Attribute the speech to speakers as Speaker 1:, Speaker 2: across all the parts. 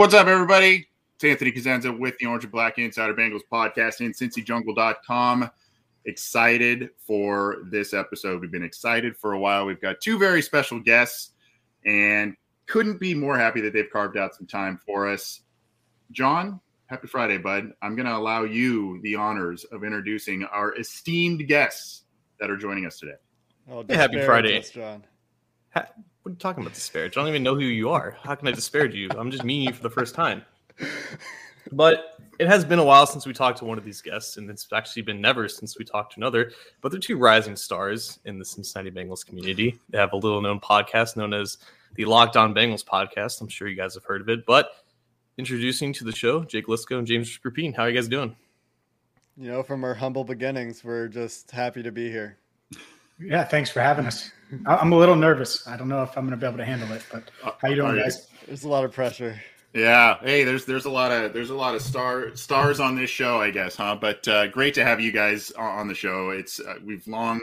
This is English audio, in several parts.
Speaker 1: What's up, everybody? It's Anthony Cosenza with the Orange and Black Insider Bengals podcast and CincyJungle.com. Excited for this episode. We've been excited for a while. We've got two very special guests and couldn't be more happy that they've carved out some time for us. John, happy Friday, bud. I'm going to allow you the honors of introducing our esteemed guests that are joining us today.
Speaker 2: Oh, happy Friday, John. Ha- what are you talking about disparage? I don't even know who you are. How can I disparage you? I'm just meeting you for the first time. But it has been a while since we talked to one of these guests, and it's actually been never since we talked to another. But they're two rising stars in the Cincinnati Bengals community. They have a little known podcast known as the Locked On Bengals podcast. I'm sure you guys have heard of it. But introducing to the show, Jake Liskow and James Rapien. How are you guys doing?
Speaker 3: You know, from our humble beginnings, we're just happy to be here.
Speaker 4: Yeah, thanks for having us. I'm a little nervous. I don't know if I'm going to be able to handle it, but how you doing, guys?
Speaker 3: There's a lot of pressure.
Speaker 1: Yeah. Hey, there's there's a lot of there's a lot of star stars on this show, I guess, huh? But uh, great to have you guys on the show. It's uh, we've long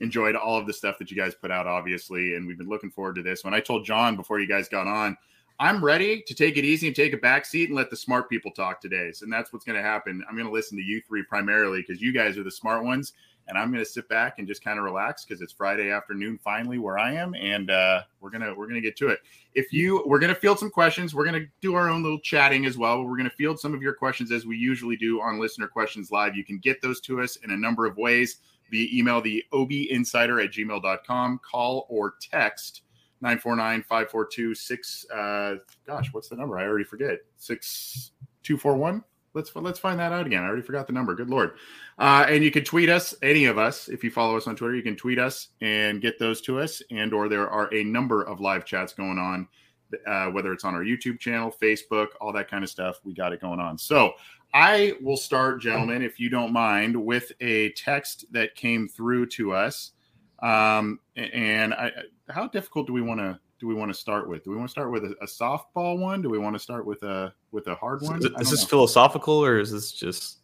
Speaker 1: enjoyed all of the stuff that you guys put out, obviously, and we've been looking forward to this. When I told John before you guys got on, I'm ready to take it easy and take a back seat and let the smart people talk today. And that's what's going to happen. I'm going to listen to you three primarily because you guys are the smart ones and I'm going to sit back and just kind of relax because it's Friday afternoon finally where I am, and uh, we're gonna we're gonna get to it. If you we're gonna field some questions, we're gonna do our own little chatting as well. We're gonna field some of your questions as we usually do on Listener Questions Live. You can get those to us in a number of ways via email the obinsider at gmail.com, call or text 949-542-6 uh gosh what's the number i already forget 6241 let's let's find that out again. I already forgot the number. Good lord! Uh, and you can tweet us, any of us, if you follow us on Twitter. You can tweet us and get those to us. And or there are a number of live chats going on, uh, whether it's on our YouTube channel, Facebook, all that kind of stuff. We got it going on. So I will start, gentlemen, if you don't mind, with a text that came through to us. Um, and I, how difficult do we want to do we want to start with? Do we want to start with a, a softball one? Do we want to start with a with a hard one?
Speaker 2: Is, is this know. philosophical or is this just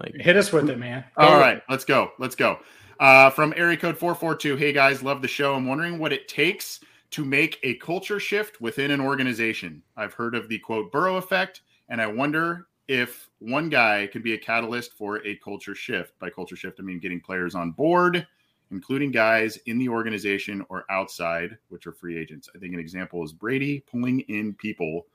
Speaker 2: like
Speaker 4: hit us with it, man?
Speaker 1: Go All right, let's go. Let's go. Uh, from area code four four two. Hey guys, love the show. I'm wondering what it takes to make a culture shift within an organization. I've heard of the quote Burrow effect, and I wonder if one guy can be a catalyst for a culture shift. By culture shift, I mean getting players on board including guys in the organization or outside, which are free agents. I think an example is Brady pulling in people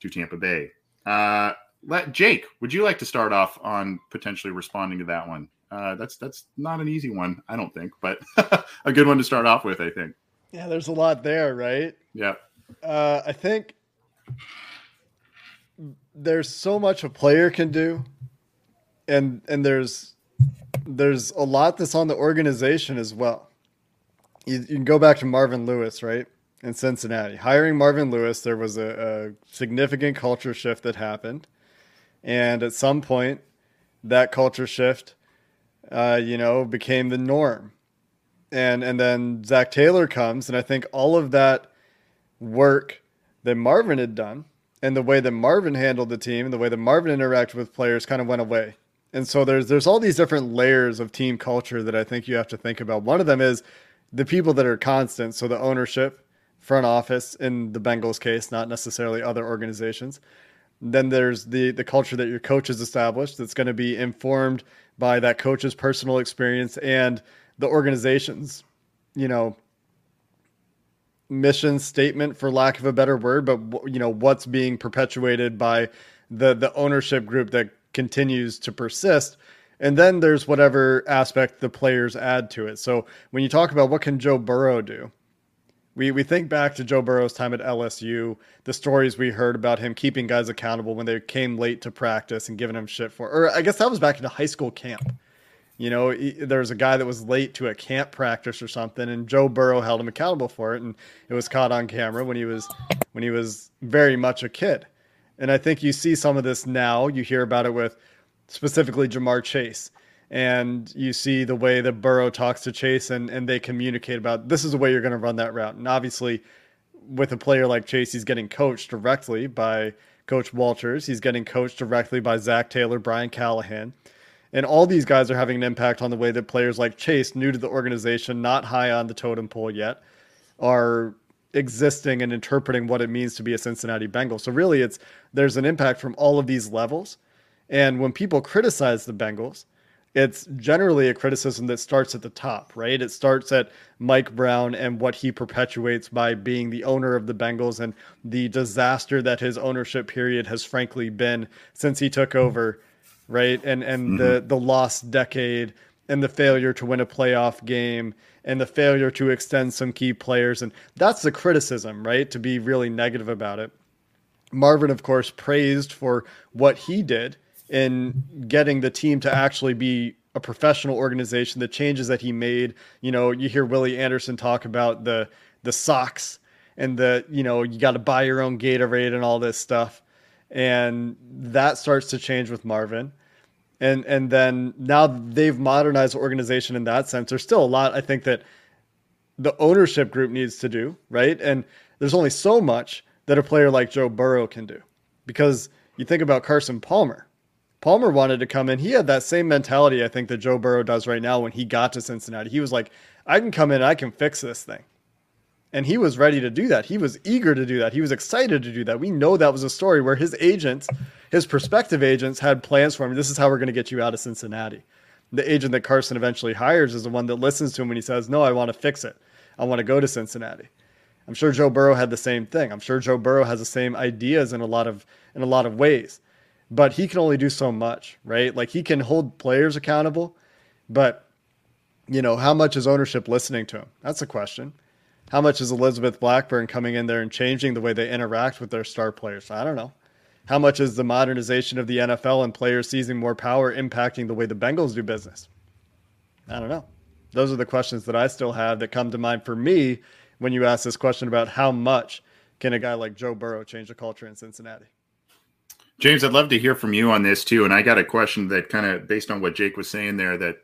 Speaker 1: to Tampa Bay. Uh, let Jake, would you like to start off on potentially responding to that one? Uh, that's that's not an easy one, I don't think, but a good one to start off with, I think.
Speaker 3: Yeah, there's a lot there, right?
Speaker 1: Yeah.
Speaker 3: Uh, I think there's so much a player can do, and and there's there's a lot that's on the organization as well. You, you, can go back to Marvin Lewis, right? In Cincinnati. Hiring Marvin Lewis, there was a, a significant culture shift that happened. And at some point, that culture shift, uh, you know, became the norm. And, and then Zac Taylor comes, and I think all of that work that Marvin had done and the way that Marvin handled the team and the way that Marvin interacted with players kind of went away. And so there's there's all these different layers of team culture that I think you have to think about. One of them is the people that are constant, so the ownership, front office in the Bengals case, not necessarily other organizations. Then there's the the culture that your coach has established that's going to be informed by that coach's personal experience and the organization's you know, mission statement for lack of a better word, but you know, what's being perpetuated by the the ownership group that continues to persist. And then there's whatever aspect the players add to it. So when you talk about what can Joe Burrow do, we we think back to Joe Burrow's time at LSU, the stories we heard about him keeping guys accountable when they came late to practice and giving them shit for. Or I guess that was back in a high school camp. You know, he, there was a guy that was late to a camp practice or something, and Joe Burrow held him accountable for it, and it was caught on camera when he was when he was very much a kid. And I think you see some of this now. You hear about it with specifically Ja'Marr Chase. And you see the way that Burrow talks to Chase and, and they communicate about this is the way you're going to run that route. And obviously, with a player like Chase, he's getting coached directly by Coach Walters. He's getting coached directly by Zac Taylor, Brian Callahan. And all these guys are having an impact on the way that players like Chase, new to the organization, not high on the totem pole yet, are existing and interpreting what it means to be a Cincinnati Bengal. So really it's there's an impact from all of these levels. And when people criticize the Bengals, it's generally a criticism that starts at the top, right? It starts at Mike Brown and what he perpetuates by being the owner of the Bengals and the disaster that his ownership period has frankly been since he took over, right? And and mm-hmm. the the lost decade and the failure to win a playoff game and the failure to extend some key players and that's the criticism, right? To be really negative about it. Marvin of course praised for what he did in getting the team to actually be a professional organization, the changes that he made. You know, you hear Willie Anderson talk about the the socks and the, you know, you got to buy your own Gatorade and all this stuff. And that starts to change with Marvin. And and then now they've modernized the organization in that sense. There's still a lot I think that the ownership group needs to do, right? And there's only so much that a player like Joe Burrow can do. Because you think about Carson Palmer, Palmer wanted to come in. He had that same mentality, I think, that Joe Burrow does right now when he got to Cincinnati. He was like, I can come in, I can fix this thing. And he was ready to do that. He was eager to do that. He was excited to do that. We know that was a story where his agents, his prospective agents, had plans for him. This is how we're going to get you out of Cincinnati. The agent that Carson eventually hires is the one that listens to him when he says, No, I want to fix it. I want to go to Cincinnati. I'm sure Joe Burrow had the same thing. I'm sure Joe Burrow has the same ideas in a lot of in a lot of ways but he can only do so much, right? Like he can hold players accountable, but you know, how much is ownership listening to him? That's a question. How much is Elizabeth Blackburn coming in there and changing the way they interact with their star players? I don't know. How much is the modernization of the NFL and players seizing more power impacting the way the Bengals do business? I don't know. Those are the questions that I still have that come to mind for me when you ask this question about how much can a guy like Joe Burrow change the culture in Cincinnati?
Speaker 1: James, I'd love to hear from you on this too. And I got a question that kind of based on what Jake was saying there that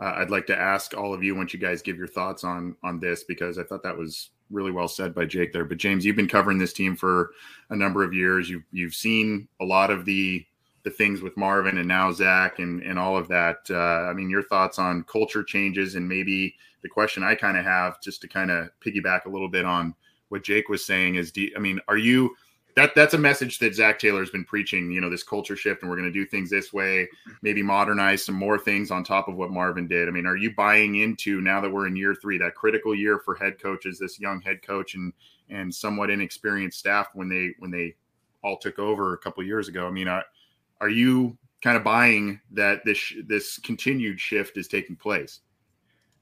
Speaker 1: uh, I'd like to ask all of you once you guys give your thoughts on on this because I thought that was really well said by Jake there. But James, you've been covering this team for a number of years. You've you've seen a lot of the the things with Marvin and now Zac and and all of that. Uh, I mean, your thoughts on culture changes and maybe the question I kind of have just to kind of piggyback a little bit on what Jake was saying is, do, I mean, are you that that's a message that Zac Taylor's been preaching. You know, this culture shift, and we're going to do things this way. Maybe modernize some more things on top of what Marvin did. I mean, are you buying into now that we're in year three, that critical year for head coaches, this young head coach and and somewhat inexperienced staff when they when they all took over a couple years ago? I mean, are, are you kind of buying that this this continued shift is taking place?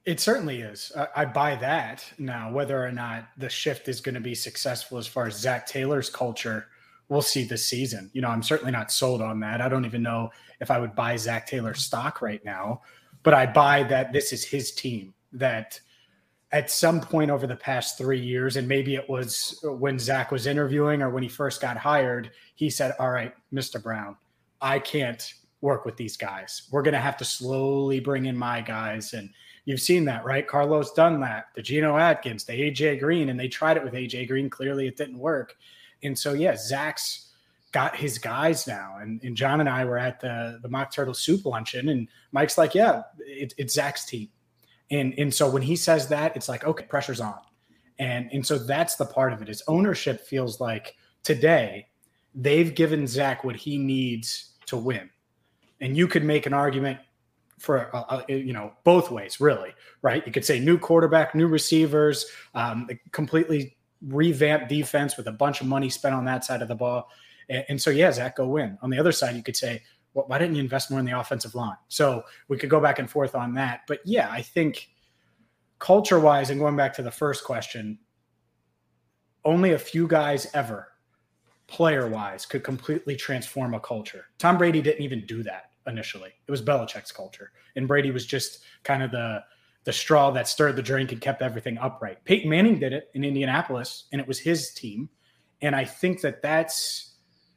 Speaker 4: It certainly is. I, buy that. Now, whether or not the shift is going to be successful as far as Zac Taylor's culture, we'll see this season. You know, I'm certainly not sold on that. I don't even know if I would buy Zac Taylor stock right now, but I buy that this is his team. That at some point over the past three years, and maybe it was when Zac was interviewing or when he first got hired, he said, All right, Mr. Brown, I can't work with these guys. We're going to have to slowly bring in my guys and You've seen that, right? Carlos Dunlap, the Geno Atkins, the AJ Green, and they tried it with AJ Green. Clearly, it didn't work. And so, yeah, Zac's got his guys now. And, and John and I were at the, the Mock Turtle Soup luncheon, and Mike's like, yeah, it, it's Zac's team. And, and so when he says that, it's like, okay, pressure's on. And, and so that's the part of it is ownership feels like today they've given Zac what he needs to win. And you could make an argument for uh, uh, you know both ways, really, right? You could say new quarterback, new receivers, um, completely revamped defense with a bunch of money spent on that side of the ball, and, and so yeah, Zac go win. On the other side, you could say, well, why didn't you invest more in the offensive line? So we could go back and forth on that, but yeah, I think culture wise, and going back to the first question, only a few guys ever player wise could completely transform a culture. Tom Brady didn't even do that initially. It was Belichick's culture, and Brady was just kind of the the straw that stirred the drink and kept everything upright. Peyton Manning did it in Indianapolis, and it was his team. And I think that that's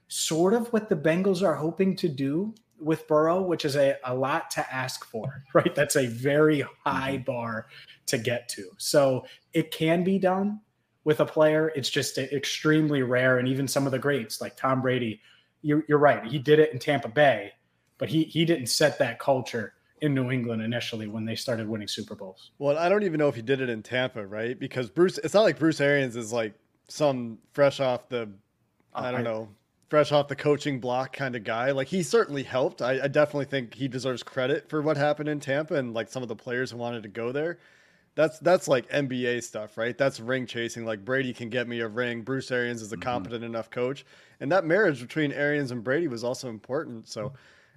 Speaker 4: sort of what the Bengals are hoping to do with Burrow, which is a, a lot to ask for, right? That's a very high mm-hmm. bar to get to. So it can be done with a player. It's just extremely rare. And even some of the greats like Tom Brady, you're, you're right. He did it in Tampa Bay, but he, he didn't set that culture in New England initially when they started winning Super Bowls.
Speaker 3: Well, I don't even know if he did it in Tampa, right? Because Bruce, it's not like Bruce Arians is like some fresh off the, I don't know, fresh off the coaching block kind of guy. Like he certainly helped. I, I, definitely think he deserves credit for what happened in Tampa and like some of the players who wanted to go there. That's that's like NBA stuff, right? That's ring chasing. Like Brady can get me a ring. Bruce Arians is a mm-hmm. competent enough coach, and that marriage between Arians and Brady was also important. So,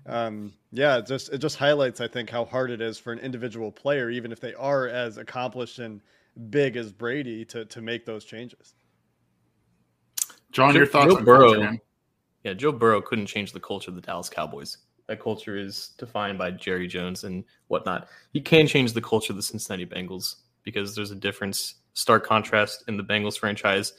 Speaker 3: um, yeah, it just it just highlights, I think, how hard it is for an individual player, even if they are as accomplished and big as Brady, to to make those changes.
Speaker 1: John, your thoughts
Speaker 2: Joe on Burrow, culture, Yeah, Joe Burrow couldn't change the culture of the Dallas Cowboys that culture is defined by Jerry Jones and whatnot. He can change the culture of the Cincinnati Bengals because there's a difference, stark contrast in the Bengals franchise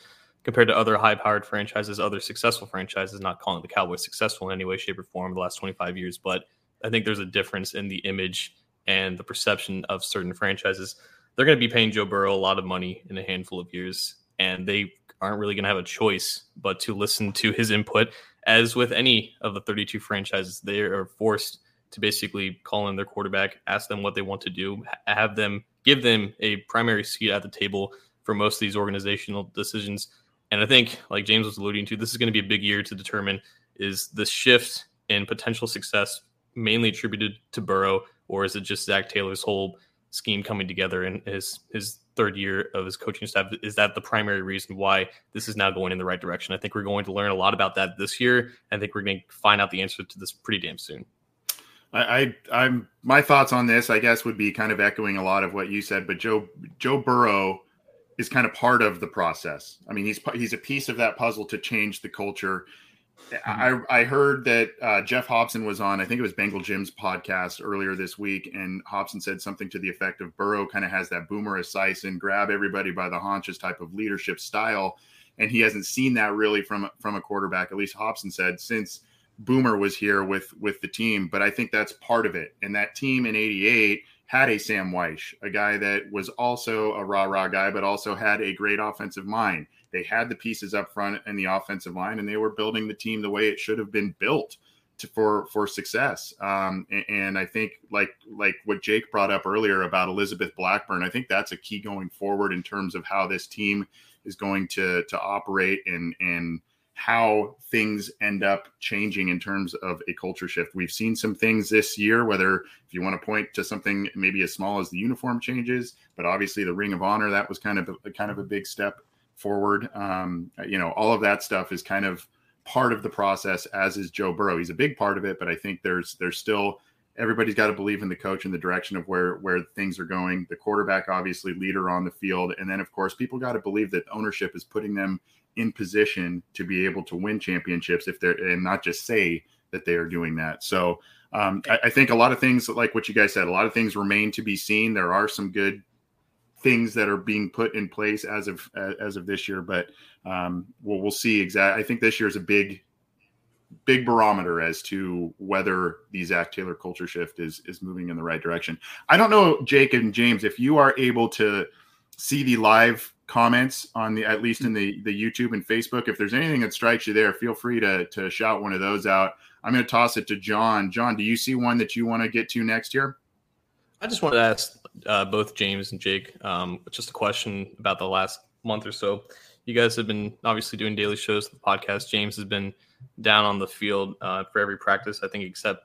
Speaker 2: compared to other high-powered franchises, other successful franchises. Not calling the Cowboys successful in any way, shape, or form the last 25 years, but I think there's a difference in the image and the perception of certain franchises. They're going to be paying Joe Burrow a lot of money in a handful of years, and they aren't really going to have a choice but to listen to his input as with any of the 32 franchises, they are forced to basically call in their quarterback, ask them what they want to do, have them give them a primary seat at the table for most of these organizational decisions. And I think, like James was alluding to, this is going to be a big year to determine is the shift in potential success mainly attributed to Burrow, or is it just Zac Taylor's whole scheme coming together and his his third year of his coaching staff. Is that the primary reason why this is now going in the right direction? I think we're going to learn a lot about that this year. I think we're going to find out the answer to this pretty damn soon.
Speaker 1: I, I am my thoughts on this, I guess, would be kind of echoing a lot of what you said. But Joe Joe Burrow is kind of part of the process. I mean, he's he's a piece of that puzzle to change the culture I, I heard that uh, Geoff Hobson was on, I think it was Bengal Jim's podcast earlier this week, and Hobson said something to the effect of Burrow kind of has that boomer esiason, grab everybody by the haunches type of leadership style, and he hasn't seen that really from from a quarterback. At least Hobson said since Boomer was here with with the team. But I think that's part of it. And that team in '88 had a Sam Wyche, a guy that was also a rah rah guy, but also had a great offensive mind. They had the pieces up front and the offensive line, and they were building the team the way it should have been built to, for for success. Um, and, and, I think like like what Jake brought up earlier about Elizabeth Blackburn, I think that's a key going forward in terms of how this team is going to to operate and and how things end up changing in terms of a culture shift. We've seen some things this year, whether if you want to point to something maybe as small as the uniform changes, but obviously the Ring of Honor that was kind of a, kind of a big step forward. Um, you know, all of that stuff is kind of part of the process, as is Joe Burrow. He's a big part of it, but I think there's there's still everybody's got to believe in the coach and the direction of where where things are going. The quarterback, obviously, leader on the field, and then of course, people got to believe that ownership is putting them in position to be able to win championships if they're and not just say that they are doing that. So. Um, I, I think a lot of things, like what you guys said, a lot of things remain to be seen. There are some good things that are being put in place as of as of this year. But um, we'll we'll see exactly. I think this year is a big big barometer as to whether the Zac Taylor culture shift is is moving in the right direction. I don't know, Jake and James, if you are able to see the live comments on the at least in the the YouTube and Facebook. If there's anything that strikes you there, feel free to to shout one of those out. I'm going to toss it to John. John, do you see one that you want to get to next year?
Speaker 2: I just wanted to ask uh, both James and Jake um, just a question about the last month or so. You guys have been obviously doing daily shows, the podcast. James has been down on the field uh, for every practice, I think, except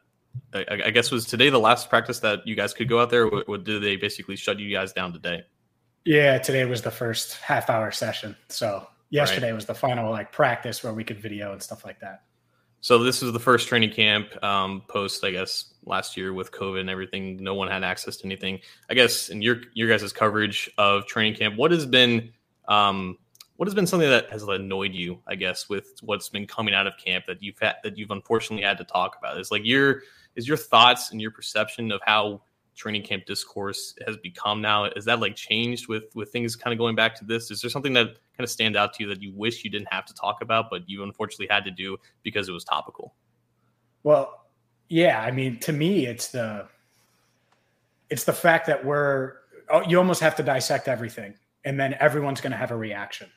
Speaker 2: I, I, guess was today the last practice that you guys could go out there. What, or did they basically shut you guys down today?
Speaker 4: Yeah, today was the first half hour session. So yesterday right. was the final like practice where we could video and stuff like that.
Speaker 2: So this is the first training camp um, post, I guess, last year with COVID and everything. No one had access to anything. I guess in your your guys' coverage of training camp, what has been um, what has been something that has annoyed you? I guess with what's been coming out of camp that you've had that you've unfortunately had to talk about. Is like your is your thoughts and your perception of how training camp discourse has become now is that like changed with with things kind of going back to this is there something that kind of stand out to you that you wish you didn't have to talk about but you unfortunately had to do because it was topical
Speaker 4: well yeah i mean to me it's the it's the fact that we're oh, you almost have to dissect everything and then everyone's going to have a reaction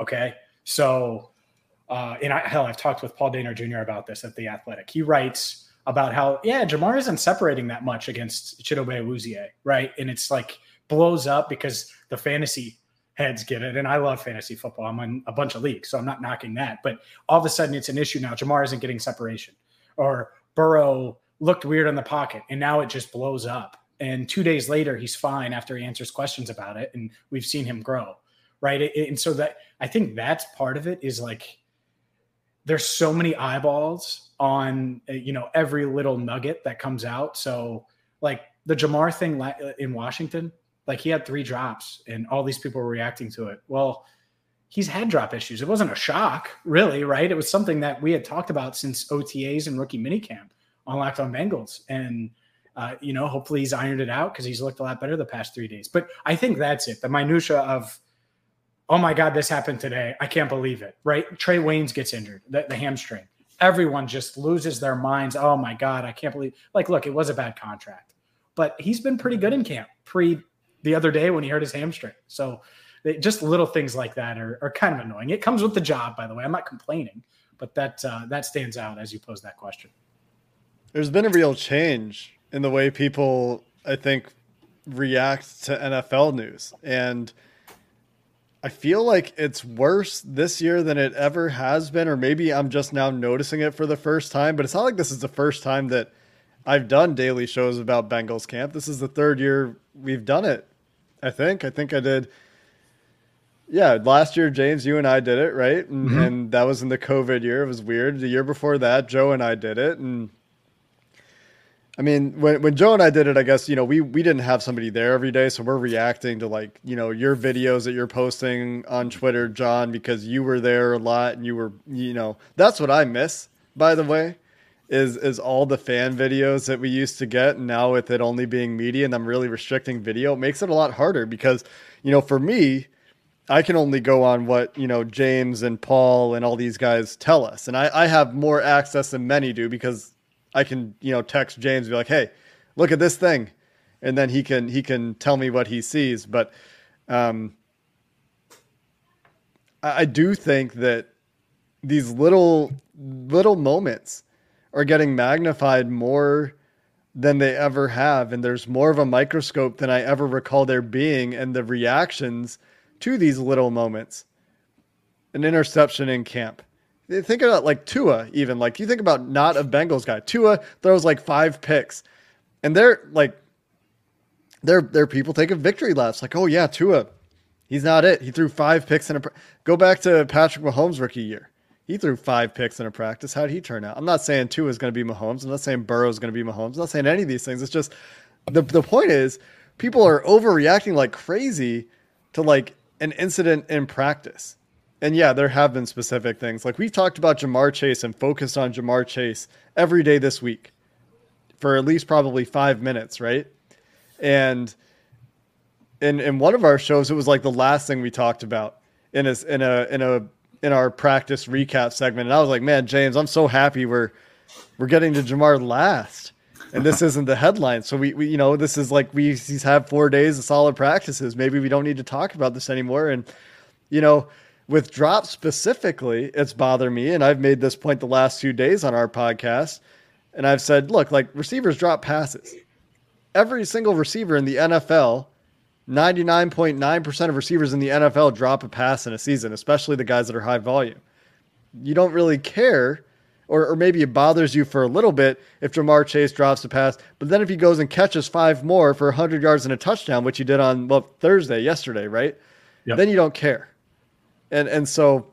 Speaker 4: okay so uh and I, hell i've talked with paul dehner jr about this at the athletic he writes about how yeah Ja'Marr isn't separating that much against Chidobe Awuzie, right? And it's like blows up because the fantasy heads get it, and I love fantasy football. I'm in a bunch of leagues, so I'm not knocking that. But all of a sudden, it's an issue now. Ja'Marr isn't getting separation, or Burrow looked weird in the pocket, and now it just blows up. And two days later, he's fine after he answers questions about it, and we've seen him grow, right? And so that I think that's part of it is like there's so many eyeballs on uh, you know every little nugget that comes out. So like the Ja'Marr thing uh, in Washington, like he had three drops and all these people were reacting to it. Well, he's had drop issues. It wasn't a shock, really, right? It was something that we had talked about since OTAs and rookie minicamp on Locked On Bengals, and uh, you know, hopefully he's ironed it out because he's looked a lot better the past three days. But I think that's it. The minutia of oh my God, this happened today. I can't believe it, right? Trae Waynes gets injured, the, the, hamstring. Everyone just loses their minds. Oh my God, I can't believe. Like, look, it was a bad contract, but he's been pretty good in camp pre the other day when he hurt his hamstring. So they, just little things like that are, are kind of annoying. It comes with the job, by the way. I'm not complaining, but that uh, that stands out as you pose that question.
Speaker 3: There's been a real change in the way people, I think, react to NFL news and – I feel like it's worse this year than it ever has been, or maybe I'm just now noticing it for the first time. But it's not like this is the first time that I've done daily shows about Bengals camp. This is the third year we've done it. I think. I think I did. Yeah, last year, James, you and I did it, right? And, mm-hmm. and that was in the COVID year. It was weird. The year before that, Joe and I did it. And I mean, when when Joe and I did it, I guess you know we we didn't have somebody there every day, so we're reacting to like you know your videos that you're posting on Twitter, John, because you were there a lot and you were you know that's what I miss. By the way, is is all the fan videos that we used to get, and now with it only being media and I'm really restricting video, it makes it a lot harder because you know for me. I can only go on what you know James and Paul and all these guys tell us, and I, I have more access than many do because I can, you know, text James be like, "Hey, look at this thing," and then he can he can tell me what he sees. But um, I, I do think that these little little moments are getting magnified more than they ever have, and there's more of a microscope than I ever recall there being, and the reactions to these little moments. An interception in camp Think about like Tua, even like you think about not a Bengals guy. Tua throws like five picks, and they're like, they're they're people taking victory laps. Like, oh yeah, Tua, he's not it. He threw five picks in a. Go back to Patrick Mahomes' rookie year. He threw five picks in a practice. How did he turn out? I'm not saying Tua is going to be Mahomes. I'm not saying Burrow is going to be Mahomes. I'm not saying any of these things. It's just the the point is people are overreacting like crazy to like an incident in practice and yeah, there have been specific things. Like we talked about Ja'Marr Chase and focused on Ja'Marr Chase every day this week for at least probably five minutes, right? And in in one of our shows, it was like the last thing we talked about in a in a in a in our practice recap segment. And I was like, man, James, I'm so happy we're we're getting to Ja'Marr last. And this isn't the headline. So we, we you know, this is like we had four days of solid practices. Maybe we don't need to talk about this anymore. And, you know, with drops specifically, it's bothered me, and I've made this point the last few days on our podcast, and I've said, look, like receivers drop passes. Every single receiver in the NFL, 99.9% of receivers in the NFL drop a pass in a season, especially the guys that are high volume. You don't really care, or, or maybe it bothers you for a little bit if Ja'Marr Chase drops a pass. But then if he goes and catches five more for 100 yards and a touchdown, which he did on well Thursday, yesterday, right? Yep. Then you don't care. And and so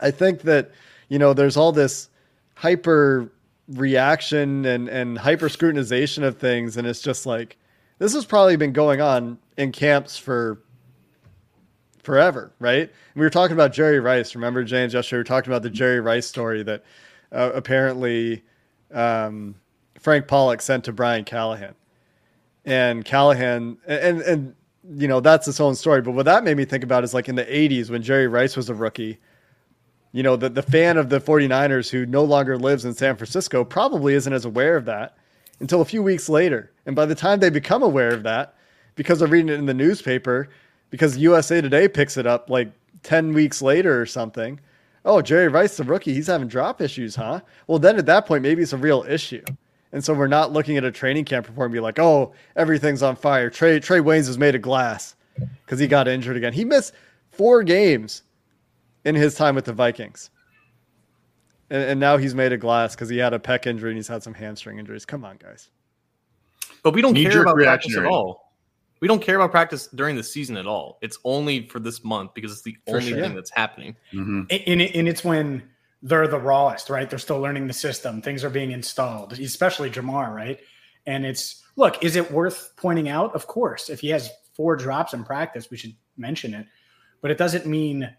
Speaker 3: I think that you know there's all this hyper reaction and and hyper scrutinization of things, and it's just like this has probably been going on in camps for forever, right? we were talking about Jerry Rice. Remember, James, yesterday we were talking about the Jerry Rice story that uh, apparently um, Frank Pollack sent to Brian Callahan, and Callahan and and you know that's its own story. But what that made me think about is like in the '80s when Jerry Rice was a rookie. You know, the, the fan of the 49ers who no longer lives in San Francisco probably isn't as aware of that until a few weeks later. And by the time they become aware of that, because they're reading it in the newspaper, because USA Today picks it up like 10 weeks later or something. Oh, Jerry Rice, the rookie, he's having drop issues, huh? Well, then at that point, maybe it's a real issue. And so we're not looking at a training camp report and be like, oh, everything's on fire. Trey, Trae Waynes is made of glass because he got injured again. He missed four games in his time with the Vikings. And, and now he's made of glass because he had a pec injury and he's had some hamstring injuries. Come on, guys.
Speaker 2: But we don't care about practice at all. We don't care about practice during the season at all. It's only for this month because it's the for only sure. thing that's happening.
Speaker 4: Mm-hmm. And, and it's when they're the rawest, right? They're still learning the system. Things are being installed, especially Ja'Marr, right? And it's look, is it worth pointing out? Of course. If he has four drops in practice, we should mention it. But it doesn't mean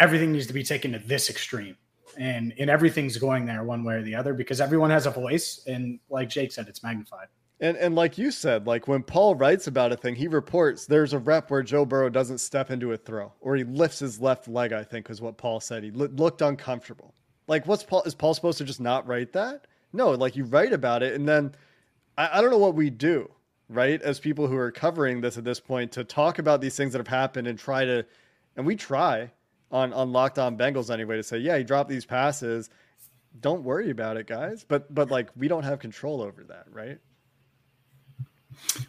Speaker 4: everything needs to be taken to this extreme. And and everything's going there one way or the other because everyone has a voice. And like Jake said, it's magnified.
Speaker 3: And and like you said, like when Paul writes about a thing, he reports there's a rep where Joe Burrow doesn't step into a throw, or he lifts his left leg. I think is what Paul said. He looked uncomfortable. Like, what's Paul? Is Paul supposed to just not write that? No, like you write about it, and then I, I don't know what we do, right? As people who are covering this at this point, to talk about these things that have happened and try to, and we try on on Locked On Bengals anyway to say, yeah, he dropped these passes. Don't worry about it, guys. But but like we don't have control over that, right?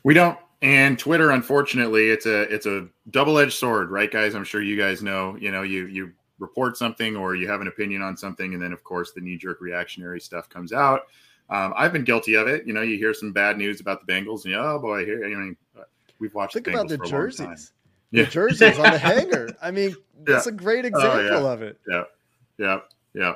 Speaker 1: We don't. And Twitter, unfortunately, it's a it's a double edged sword, right, guys? I'm sure you guys know. You know, you you report something or you have an opinion on something, and then of course the knee jerk reactionary stuff comes out. Um, I've been guilty of it. You know, you hear some bad news about the Bengals, and you, oh boy, here you know we've watched.
Speaker 3: Think
Speaker 1: the
Speaker 3: about the jerseys. The jerseys on the hanger. I mean, that's yeah. a great example oh,
Speaker 1: yeah.
Speaker 3: of it.
Speaker 1: Yeah, yeah, yeah.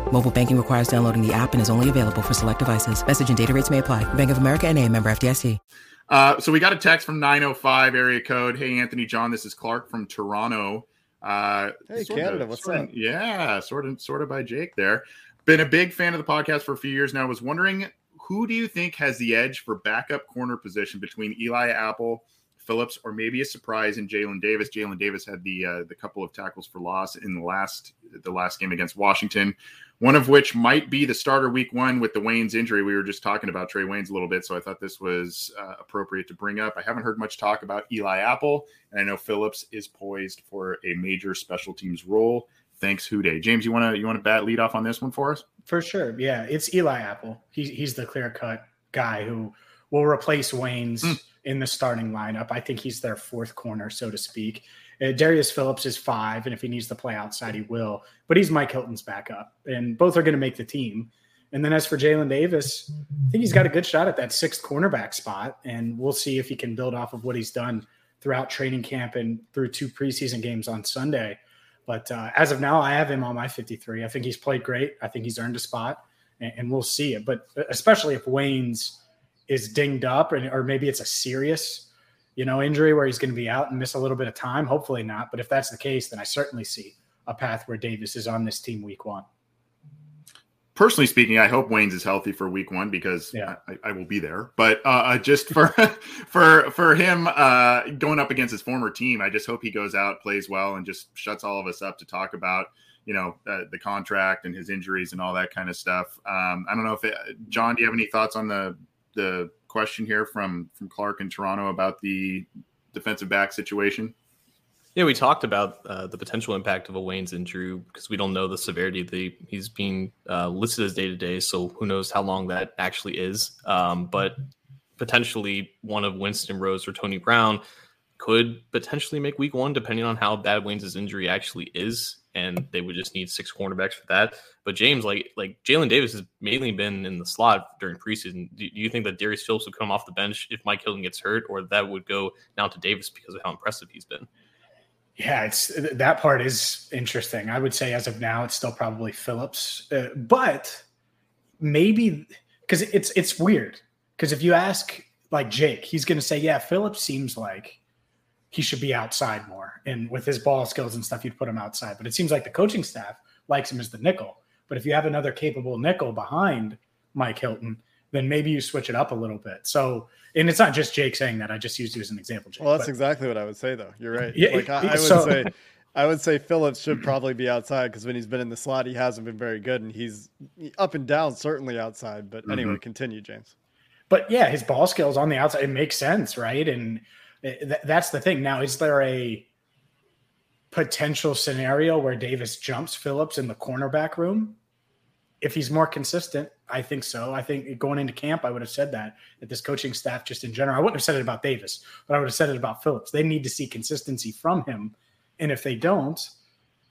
Speaker 5: Mobile banking requires downloading the app and is only available for select devices. Message and data rates may apply. Bank of America and a member FDIC.
Speaker 1: Uh, so we got a text from 905 area code. Hey, Anthony John, this is Clark from Toronto.
Speaker 3: Uh, hey, Canada, of, what's
Speaker 1: up? yeah, sort of, sort of by Jake there. Been a big fan of the podcast for a few years now. I was wondering who do you think has the edge for backup corner position between Eli Apple, Phillips, or maybe a surprise in Jalen Davis? Jalen Davis had the uh, the couple of tackles for loss in the last the last game against Washington. One of which might be the starter week one with the Waynes injury. We were just talking about Trae Waynes a little bit, so I thought this was uh, appropriate to bring up. I haven't heard much talk about Eli Apple, and I know Phillips is poised for a major special teams role. Thanks, Day. James, you want to you want to bat lead off on this one for us?
Speaker 4: For sure, yeah. It's Eli Apple. He's he's the clear cut guy who will replace Waynes mm. in the starting lineup. I think he's their fourth corner, so to speak. Uh, Darius Phillips is five, and if he needs to play outside, he will. But he's Mike Hilton's backup, and both are going to make the team. And then as for Jalen Davis, I think he's got a good shot at that sixth cornerback spot, and we'll see if he can build off of what he's done throughout training camp and through two preseason games on Sunday. But uh, as of now, I have him on my 53. I think he's played great. I think he's earned a spot, and, and we'll see it. But especially if Waynes is dinged up, or, or maybe it's a serious you know, injury where he's going to be out and miss a little bit of time. Hopefully not. But if that's the case, then I certainly see a path where Davis is on this team week one.
Speaker 1: Personally speaking, I hope Waynes is healthy for week one because yeah. I, I will be there. But uh, uh just for for for him uh, going up against his former team, I just hope he goes out, plays well, and just shuts all of us up to talk about you know uh, the contract and his injuries and all that kind of stuff. Um, I don't know if it, John, do you have any thoughts on the the question here from from Clark in Toronto about the defensive back situation?
Speaker 2: Yeah, we talked about uh, the potential impact of a Wayne's injury because we don't know the severity. The he's being uh, listed as day to day, so who knows how long that actually is. Um, but potentially one of Winston Rose or Tony Brown could potentially make Week One, depending on how bad Wayne's injury actually is and they would just need six cornerbacks for that. But James, like like Jalen Davis has mainly been in the slot during preseason. Do, do, you think that Darius Phillips would come off the bench if Mike Hilton gets hurt, or that would go down to Davis because of how impressive he's been?
Speaker 4: Yeah, it's that part is interesting. I would say as of now, it's still probably Phillips, uh, but maybe because it's it's weird. Because if you ask like Jake, he's going to say, "Yeah, Phillips seems like." He should be outside more. And with his ball skills and stuff, you'd put him outside. But it seems like the coaching staff likes him as the nickel. But if you have another capable nickel behind Mike Hilton, then maybe you switch it up a little bit. So, and it's not just Jake saying that. I just used you as an example. Jake,
Speaker 3: well, that's but, exactly what I would say, though. You're right. Yeah, like I, I would so, say, I would say Phillips should probably be outside because when he's been in the slot, he hasn't been very good, and he's up and down certainly outside. But mm-hmm. anyway, continue, James.
Speaker 4: But yeah, his ball skills on the outside it makes sense, right? And that's the thing. Now, is there a potential scenario where Davis jumps Phillips in the cornerback room? If he's more consistent, I think so. I think going into camp, I would have said that that this coaching staff, just in general, I wouldn't have said it about Davis, but I would have said it about Phillips. They need to see consistency from him, and if they don't,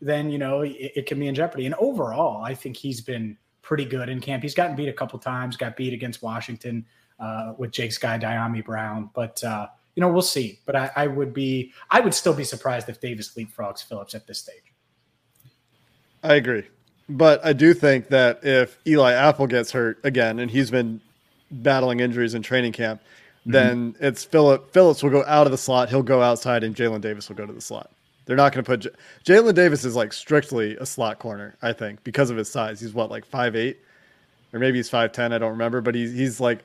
Speaker 4: then you know it, it can be in jeopardy. And overall, I think he's been pretty good in camp. He's gotten beat a couple times, got beat against Washington uh, with Jake's guy Dyami Brown, but uh, you know, we'll see. But I, I would be, I would still be surprised if Davis leapfrogs Phillips at this stage.
Speaker 3: I agree. But I do think that if Eli Apple gets hurt again, and he's been battling injuries in training camp, mm-hmm. then it's Philip Phillips will go out of the slot. He'll go outside, and Jalen Davis will go to the slot. They're not going to put J- Jalen Davis is like strictly a slot corner, I think, because of his size. He's what like five eight, or maybe he's five ten. I don't remember, but he's he's like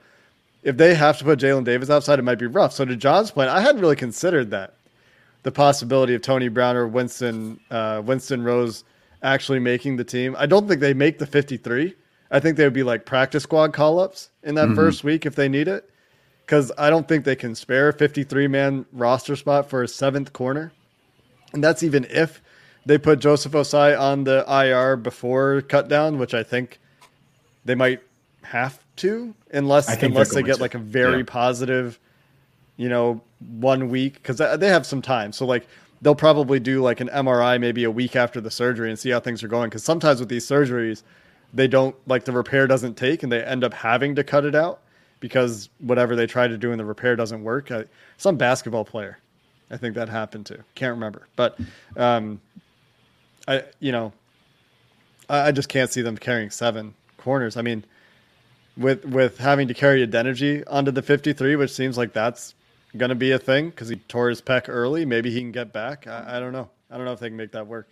Speaker 3: if they have to put Jalen Davis outside, it might be rough. So to John's point, I hadn't really considered that the possibility of Tony Brown or Winston uh, Winston Rose actually making the team. I don't think they make the 53. I think they would be like practice squad call ups in that mm-hmm. first week if they need it. Because I don't think they can spare a 53 man roster spot for a seventh corner. And that's even if they put Joseph Ossai on the IR before cut down, which I think they might have to unless unless they get to. like a very yeah. positive, you know, one week because they have some time. So like they'll probably do like an MRI maybe a week after the surgery and see how things are going. Because sometimes with these surgeries, they don't like the repair doesn't take and they end up having to cut it out because whatever they try to do in the repair doesn't work. I, some basketball player, I think that happened to. Can't remember, but um, I you know, I, I just can't see them carrying seven corners. I mean with with having to carry Adeniji onto the 53, which seems like that's going to be a thing because he tore his pec early. Maybe he can get back. I, I, don't know. I don't know if they can make that work.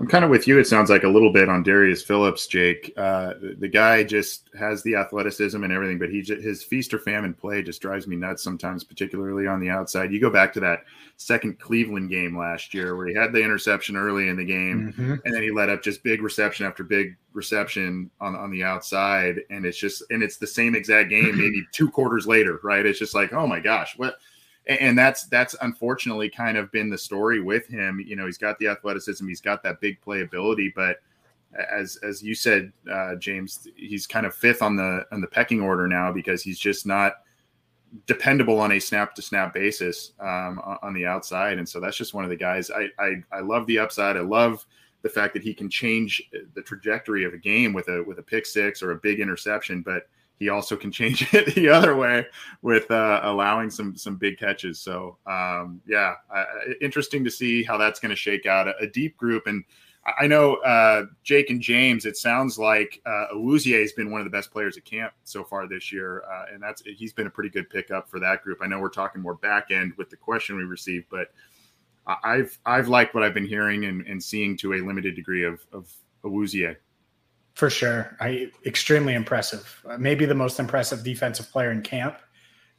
Speaker 1: I'm kind of with you. It sounds like a little bit on Darius Phillips, Jake. Uh, the, guy just has the athleticism and everything, but he just, his feast or famine play just drives me nuts sometimes, particularly on the outside. You go back to that second Cleveland game last year where he had the interception early in the game, mm-hmm. and then he let up just big reception after big reception on on the outside, and it's just and it's the same exact game, maybe two quarters later, right? It's just like, oh my gosh, what and that's that's unfortunately kind of been the story with him. You know, he's got the athleticism, he's got that big playability, but as as you said, uh, James, he's kind of fifth on the on the pecking order now because he's just not dependable on a snap to snap basis um, on the outside, and so that's just one of the guys. I, I I love the upside. I love the fact that he can change the trajectory of a game with a with a pick six or a big interception, but he also can change it the other way with uh, allowing some some big catches. So um, yeah, uh, interesting to see how that's going to shake out. A, a, deep group, and I know uh, Jake and James. It sounds like uh, has been one of the best players at camp so far this year, uh, and that's he's been a pretty good pickup for that group. I know we're talking more back end with the question we received, but I've I've liked what I've been hearing and, and seeing to a limited degree of of Awuzie.
Speaker 4: For sure. I extremely impressive. Uh, maybe the most impressive defensive player in camp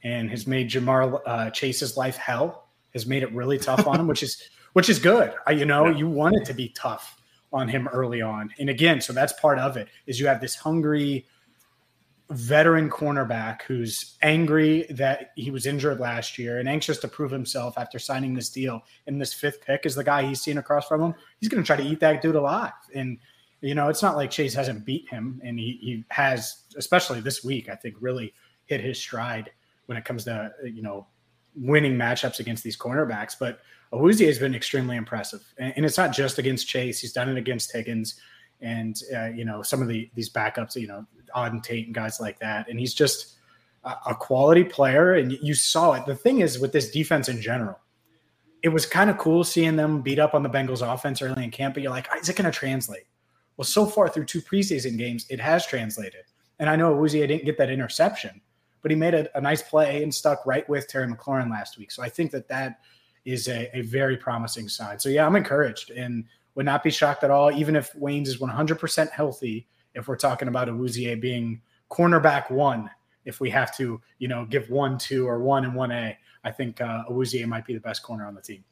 Speaker 4: and has made Ja'Marr uh, Chase's life hell. Has made it really tough on him, which is which is good. I, you know, yeah. you want it to be tough on him early on. And again, so that's part of it is you have this hungry veteran cornerback who's angry that he was injured last year and anxious to prove himself after signing this deal. And this fifth pick is the guy he's seen across from him. He's going to try to eat that dude alive. And you know, it's not like Chase hasn't beat him, and he, he has, especially this week, I think, really hit his stride when it comes to you know winning matchups against these cornerbacks. But Awuzie has been extremely impressive, and, and, it's not just against Chase; he's done it against Higgins, and uh, you know some of the these backups, you know, Auden Tate and guys like that. And he's just a, a quality player, and you saw it. The thing is with this defense in general, it was kind of cool seeing them beat up on the Bengals offense early in camp, but you're like, is it going to translate? Well, so far through two preseason games, it has translated. And I know Awuzie didn't get that interception, but he made a, a, nice play and stuck right with Terry McLaurin last week. So I think that that is a, a very promising sign. So yeah, I'm encouraged and would not be shocked at all, even if Waynes is 100% healthy. If we're talking about Awuzie being cornerback one, if we have to, you know, give one, two, or one and one A, I think uh, Awuzie might be the best corner on the team.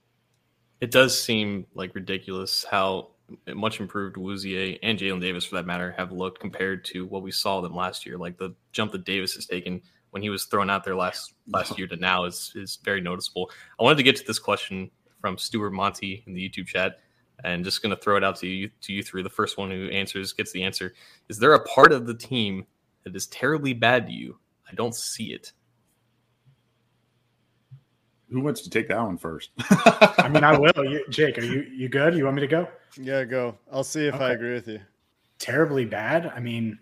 Speaker 2: It does seem like ridiculous how much improved Awuzie and Jalen Davis, for that matter, have looked compared to what we saw them last year. Like the jump that Davis has taken when he was thrown out there last last year to now is is very noticeable. I wanted to get to this question from Stuart Monty in the YouTube chat, and just going to throw it out to you to you three. The first one who answers gets the answer. Is there a part of the team that is terribly bad to you? I don't see it
Speaker 1: who wants to take that one first?
Speaker 4: I mean, I will. You, Jake, are you you good? You want me to go?
Speaker 3: Yeah, go. I'll see if okay. I agree with you.
Speaker 4: Terribly bad. I mean,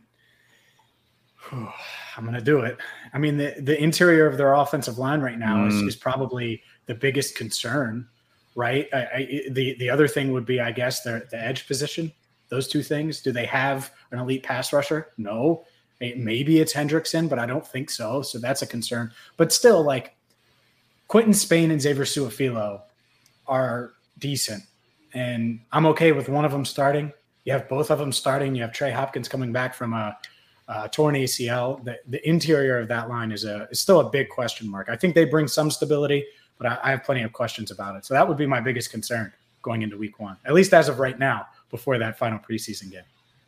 Speaker 4: whew, I'm going to do it. I mean, the the interior of their offensive line right now mm. is, is probably the biggest concern, right? I, I, the the other thing would be, I guess, the the edge position. Those two things. Do they have an elite pass rusher? No. Maybe it's Hendrickson, but I don't think so. So that's a concern. But still, like Quinton Spain and Xavier Su'a-Filo are decent, and I'm okay with one of them starting. You have both of them starting. You have Trey Hopkins coming back from a, a torn ACL. The, the, interior of that line is a is still a big question mark. I think they bring some stability, but I, I have plenty of questions about it. So that would be my biggest concern going into Week One, at least as of right now, before that final preseason game.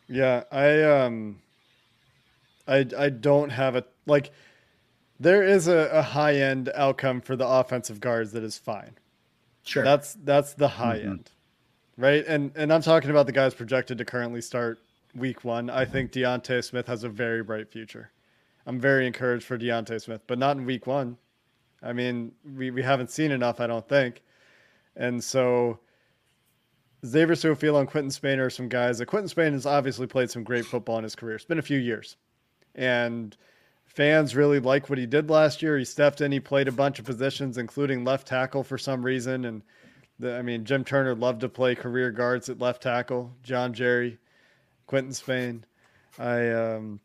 Speaker 3: Yeah, I um, I I don't have a like there is a, a high end outcome for the offensive guards that is fine.
Speaker 4: Sure.
Speaker 3: That's that's the high mm-hmm. end. Right? And and I'm talking about the guys projected to currently start week one. I think D'Ante Smith has a very bright future. I'm very encouraged for D'Ante Smith, but not in week one. I mean, we, we haven't seen enough, I don't think. And so Xavier Su'a-Filo and Quinton Spain are some guys that Quinton Spain has obviously played some great football in his career. It's been a few years. And fans really like what he did last year. He stepped in, he played a bunch of positions, including left tackle for some reason. And the, I mean, Jim Turner loved to play career guards at left tackle. John Jerry, Quinton Spain. I um,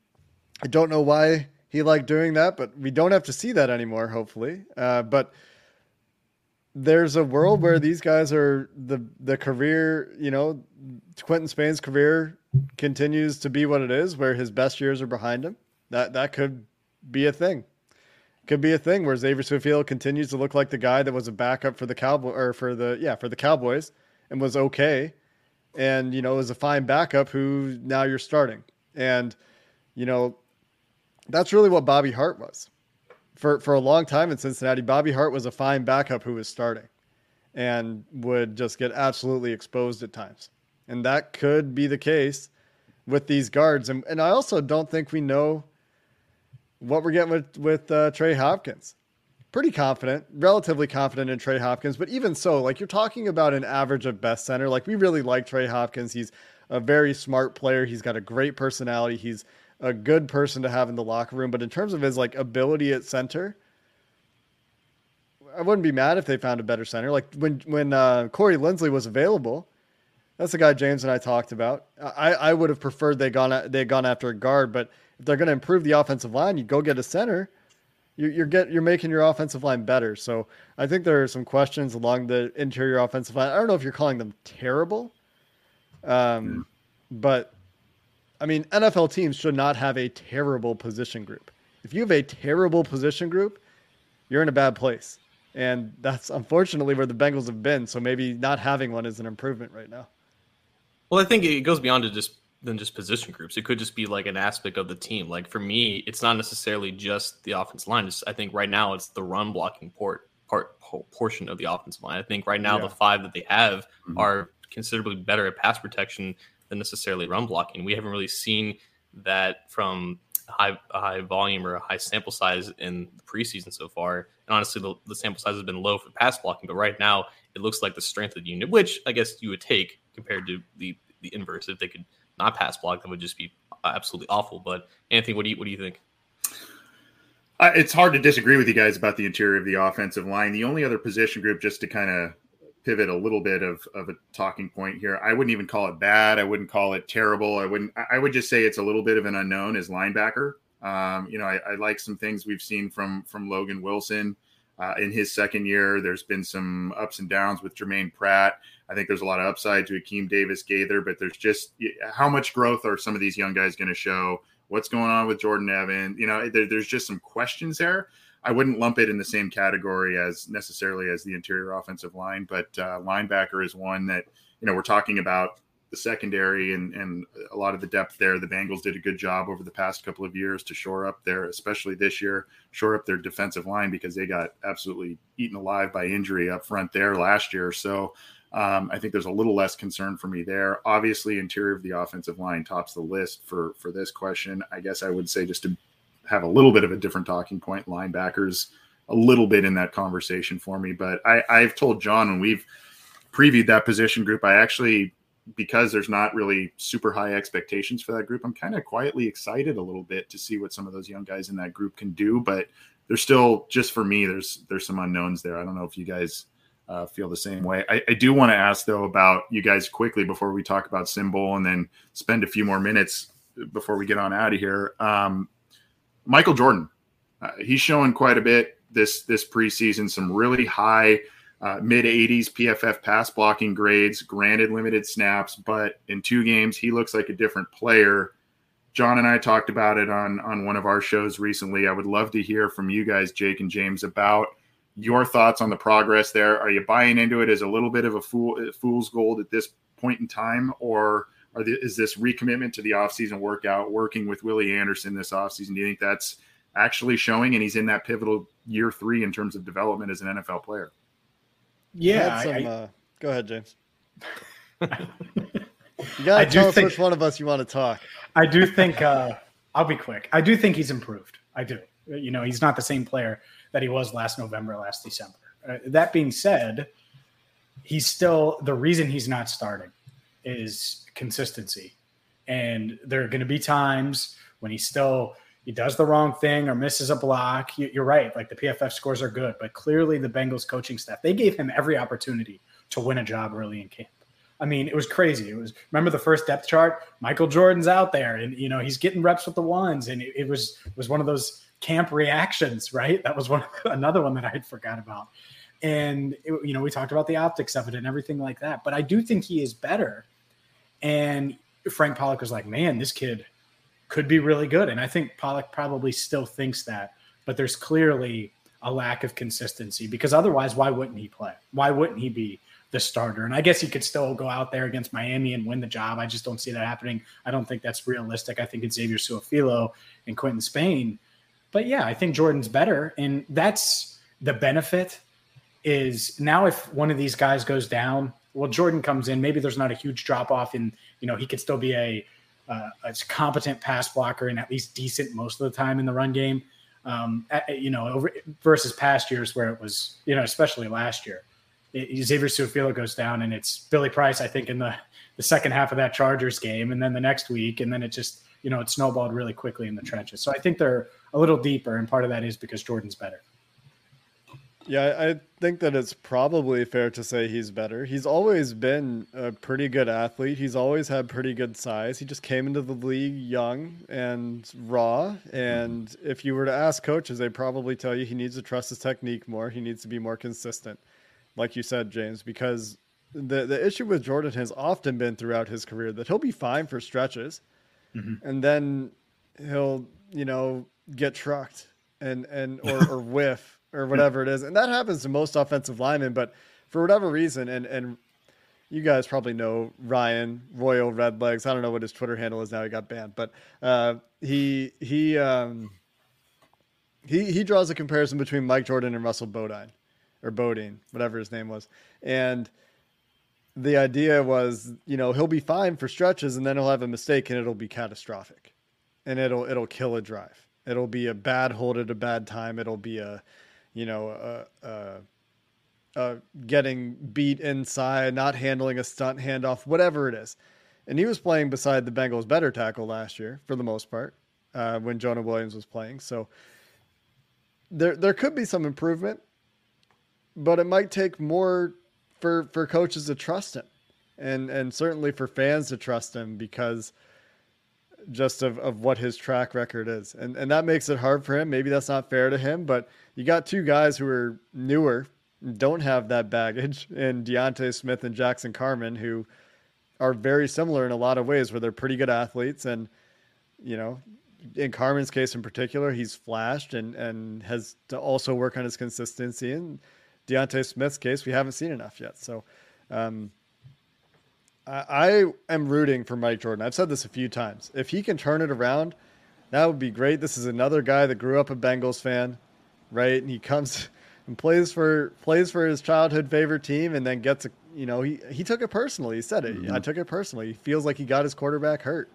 Speaker 3: I don't know why he liked doing that, but we don't have to see that anymore. Hopefully, uh, but there's a world where these guys are the the career, you know, Quinton Spain's career continues to be what it is, where his best years are behind him. That that could be a thing. Could be a thing where Xavier Su'a-Filo continues to look like the guy that was a backup for the Cowboy or for the yeah for the Cowboys and was okay, and you know is a fine backup who now you're starting, and you know that's really what Bobby Hart was for for a long time in Cincinnati. Bobby Hart was a fine backup who was starting and would just get absolutely exposed at times. And that could be the case with these guards. And, and I also don't think we know what we're getting with, with uh, Trey Hopkins. Pretty confident, relatively confident in Trey Hopkins. But even so, like you're talking about an average of best center. Like we really like Trey Hopkins. He's a very smart player. He's got a great personality. He's a good person to have in the locker room. But in terms of his like ability at center, I wouldn't be mad if they found a better center. Like when when uh, Corey Linsley was available, that's the guy James and I talked about. I, I would have preferred they gone they gone after a guard, but if they're going to improve the offensive line, you go get a center. You're, you're get you're making your offensive line better. So I think there are some questions along the interior offensive line. I don't know if you're calling them terrible, um, but I mean NFL teams should not have a terrible position group. If you have a terrible position group, you're in a bad place. And that's unfortunately where the Bengals have been. So maybe not having one is an improvement right now.
Speaker 2: Well, I think it goes beyond to just than just position groups. It could just be like an aspect of the team. Like for me, it's not necessarily just the offensive line. It's, I think right now it's the run blocking port part portion of the offensive line. I think right now yeah. the five that they have mm-hmm. are considerably better at pass protection than necessarily run blocking. We haven't really seen that from high high volume or a high sample size in the preseason so far. And honestly, the, the sample size has been low for pass blocking, but right now it looks like the strength of the unit, which I guess you would take compared to the the inverse. If they could not pass block, that would just be absolutely awful. But Anthony, what do you what do you think?
Speaker 1: Uh, it's hard to disagree with you guys about the interior of the offensive line. The only other position group, just to kind of pivot a little bit of, of a talking point here, I wouldn't even call it bad. I wouldn't call it terrible. I wouldn't. I would just say it's a little bit of an unknown as linebacker. Um, you know, I, I, like some things we've seen from from Logan Wilson uh, in his second year. There's been some ups and downs with Germaine Pratt. I think there's a lot of upside to Akeem Davis Gaither, but there's just how much growth are some of these young guys going to show? What's going on with Jordan Evan? You know, there, there's just some questions there. I wouldn't lump it in the same category as necessarily as the interior offensive line, but uh, linebacker is one that you know we're talking about the secondary and and a lot of the depth there. The Bengals did a good job over the past couple of years to shore up there, especially this year, shore up their defensive line because they got absolutely eaten alive by injury up front there last year. So um, I think there's a little less concern for me there. Obviously, interior of the offensive line tops the list for for this question. I guess I would say just to have a little bit of a different talking point, linebackers a little bit in that conversation for me. But I, I've told John when we've previewed that position group, I actually because there's not really super high expectations for that group, I'm kind of quietly excited a little bit to see what some of those young guys in that group can do. But there's still just for me, there's there's some unknowns there. I don't know if you guys uh, feel the same way. I, I do want to ask though about you guys quickly before we talk about SimBull and then spend a few more minutes before we get on out of here. Um, Michael Jordan, uh, he's showing quite a bit this this preseason. Some really high uh, mid 80s PFF pass blocking grades. Granted, limited snaps, but in two games he looks like a different player. John and I talked about it on on one of our shows recently. I would love to hear from you guys, Jake and James, about your thoughts on the progress there. Are you buying into it as a little bit of a fool fool's gold at this point in time, or the, is this recommitment to the offseason workout, working with Willie Anderson this offseason? Do you think that's actually showing, and he's in that pivotal year three in terms of development as an NFL player?
Speaker 4: Yeah,
Speaker 3: some, I, uh, go ahead, James. you gotta tell us think, which one of us you want to talk.
Speaker 4: I do think uh, I'll be quick. I do think he's improved. I do. You know, he's not the same player that he was last November, last December. Uh, that being said, he's still the reason he's not starting is consistency. And there are going to be times when he still he does the wrong thing or misses a block. You're right. Like the PFF scores are good, but clearly the Bengals coaching staff they gave him every opportunity to win a job early in camp. I mean, it was crazy. It was remember the first depth chart. Michael Jordan's out there, and you know he's getting reps with the ones, and it, it was was one of those camp reactions, right? That was one another one that I had forgot about. And it, you know, we talked about the optics of it and everything like that. But I do think he is better. And Frank Pollack was like, "Man, this kid could be really good." And I think Pollack probably still thinks that, but there's clearly a lack of consistency because otherwise, why wouldn't he play? Why wouldn't he be the starter? And I guess he could still go out there against Miami and win the job. I just don't see that happening. I don't think that's realistic. I think it's Xavier Su'a-Filo and Quinton Spain. But yeah, I think Jordan's better, and that's the benefit. Is now if one of these guys goes down, well, Jordan comes in. Maybe there's not a huge drop off, and you know he could still be a uh, a competent pass blocker and at least decent most of the time in the run game um, you know, over versus past years where it was, you know, especially last year, it, Xavier Su'a-Filo goes down and it's Billy Price, I think, in the the second half of that Chargers game, and then the next week, and then it just, you know, it snowballed really quickly in the trenches. So I think they're a little deeper, and part of that is because Jordan's better.
Speaker 3: Yeah, I think that it's probably fair to say he's better. He's always been a pretty good athlete. He's always had pretty good size. He just came into the league young and raw. And if you were to ask coaches, they'd probably tell you he needs to trust his technique more. He needs to be more consistent, like you said, James, because the, the issue with Jordan has often been throughout his career that he'll be fine for stretches mm-hmm. and then he'll, you know, get trucked and, and or, or whiff or whatever it is. And that happens to most offensive linemen, but for whatever reason, and and you guys probably know Ryan Royal Redlegs. I don't know what his Twitter handle is now. He got banned, but uh, he he um, he he draws a comparison between Mike Jordan and Russell Bodine, or Bodine, whatever his name was, and the idea was, you know, he'll be fine for stretches, and then he'll have a mistake, and it'll be catastrophic, and it'll it'll kill a drive. It'll be a bad hold at a bad time. It'll be a you know, uh, uh, uh, getting beat inside, not handling a stunt handoff, whatever it is. And he was playing beside the Bengals' better tackle last year for the most part uh, when Jonah Williams was playing. So there there could be some improvement, but it might take more for for coaches to trust him, and and certainly for fans to trust him because just of, of what his track record is. And and that makes it hard for him. Maybe that's not fair to him, but you got two guys who are newer, don't have that baggage, and D'Ante Smith and Jackson Carman, who are very similar in a lot of ways, where they're pretty good athletes. And, you know, in Carman's case in particular, he's flashed and, and has to also work on his consistency. In D'Ante Smith's case, we haven't seen enough yet. So, um, I, am rooting for Mike Jordan. I've said this a few times. If he can turn it around, that would be great. This is another guy that grew up a Bengals fan, right? And he comes and plays for plays for his childhood favorite team, and then gets a you know he he took it personally. He said it. Mm-hmm. I took it personally. He feels like he got his quarterback hurt,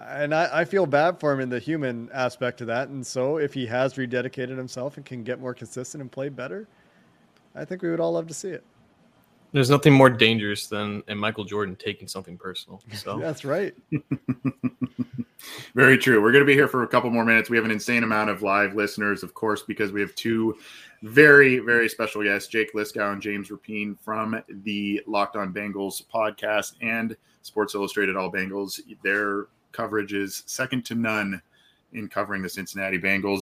Speaker 3: and I, I feel bad for him in the human aspect of that. And so if he has rededicated himself and can get more consistent and play better, I think we would all love to see it.
Speaker 2: There's nothing more dangerous than a Michael Jordan taking something personal. So
Speaker 3: that's right.
Speaker 1: Very true. We're going to be here for a couple more minutes. We have an insane amount of live listeners, of course, because we have two very, very special guests, Jake Liskow and James Rapien from the Locked On Bengals podcast and Sports Illustrated All Bengals. Their coverage is second to none in covering the Cincinnati Bengals.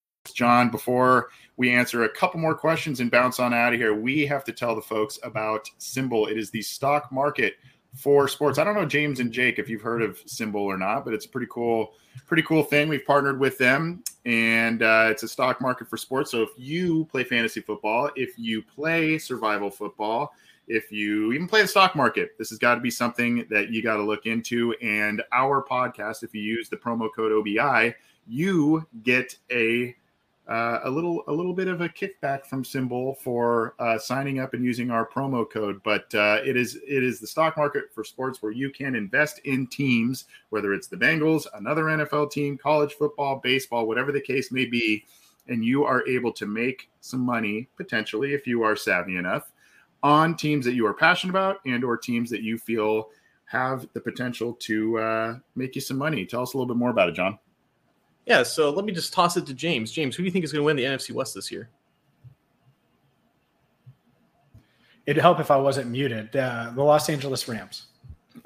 Speaker 1: John, before we answer a couple more questions and bounce on out of here, we have to tell the folks about SimBull. It is the stock market for sports. I don't know, James and Jake, if you've heard of SimBull or not, but it's a pretty cool, pretty cool thing. We've partnered with them, and uh, it's a stock market for sports. So if you play fantasy football, if you play survival football, if you even play the stock market, this has got to be something that you got to look into. And our podcast, if you use the promo code OBI, you get a uh, a little a little bit of a kickback from SimBull for uh, signing up and using our promo code. But uh, it is it is the stock market for sports where you can invest in teams, whether it's the Bengals, another NFL team, college football, baseball, whatever the case may be. and you are able to make some money potentially if you are savvy enough on teams that you are passionate about and or teams that you feel have the potential to uh, make you some money. Tell us a little bit more about it, John.
Speaker 2: Yeah, so let me just toss it to James. James, who do you think is going to win the NFC West this year?
Speaker 4: It'd help if I wasn't muted. Uh, the Los Angeles Rams.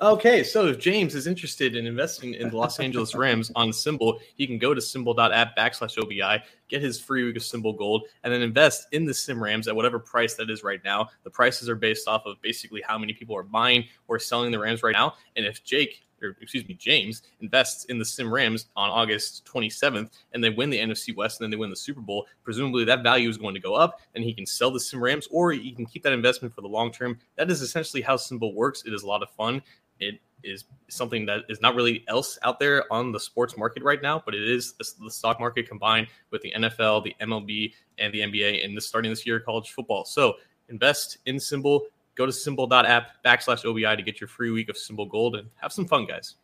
Speaker 2: Okay, so if James is interested in investing in the Los Angeles Rams on SimBull, he can go to simbull.app backslash OBI, get his free week of SimBull Gold, and then invest in the Sim Rams at whatever price that is right now. The prices are based off of basically how many people are buying or selling the Rams right now. And if Jake or excuse me, James invests in the Sim Rams on August 27th, and they win the NFC West, and then they win the Super Bowl. Presumably, that value is going to go up, and he can sell the Sim Rams, or he can keep that investment for the long term. That is essentially how SimBull works. It is a lot of fun. It is something that is not really else out there on the sports market right now, but it is the stock market combined with the NFL, the MLB, and the NBA, and this starting this year, college football. So invest in SimBull Go to simbull.app backslash OBI to get your free week of SimBull Gold and have some fun, guys.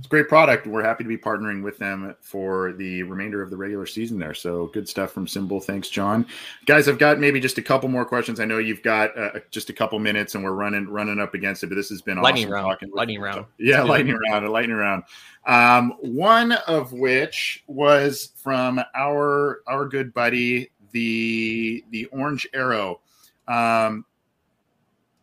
Speaker 1: It's a great product. We're happy to be partnering with them for the remainder of the regular season there. So good stuff from SimBull. Thanks, John. Guys, I've got maybe just a couple more questions. I know you've got uh, just a couple minutes and we're running running up against it, but this has been
Speaker 2: lightning
Speaker 1: awesome
Speaker 2: round.
Speaker 1: Talking
Speaker 2: lightning round.
Speaker 1: Yeah, lightning round. A lightning round. Um, one of which was from our our good buddy, the the Orange Arrow. Um,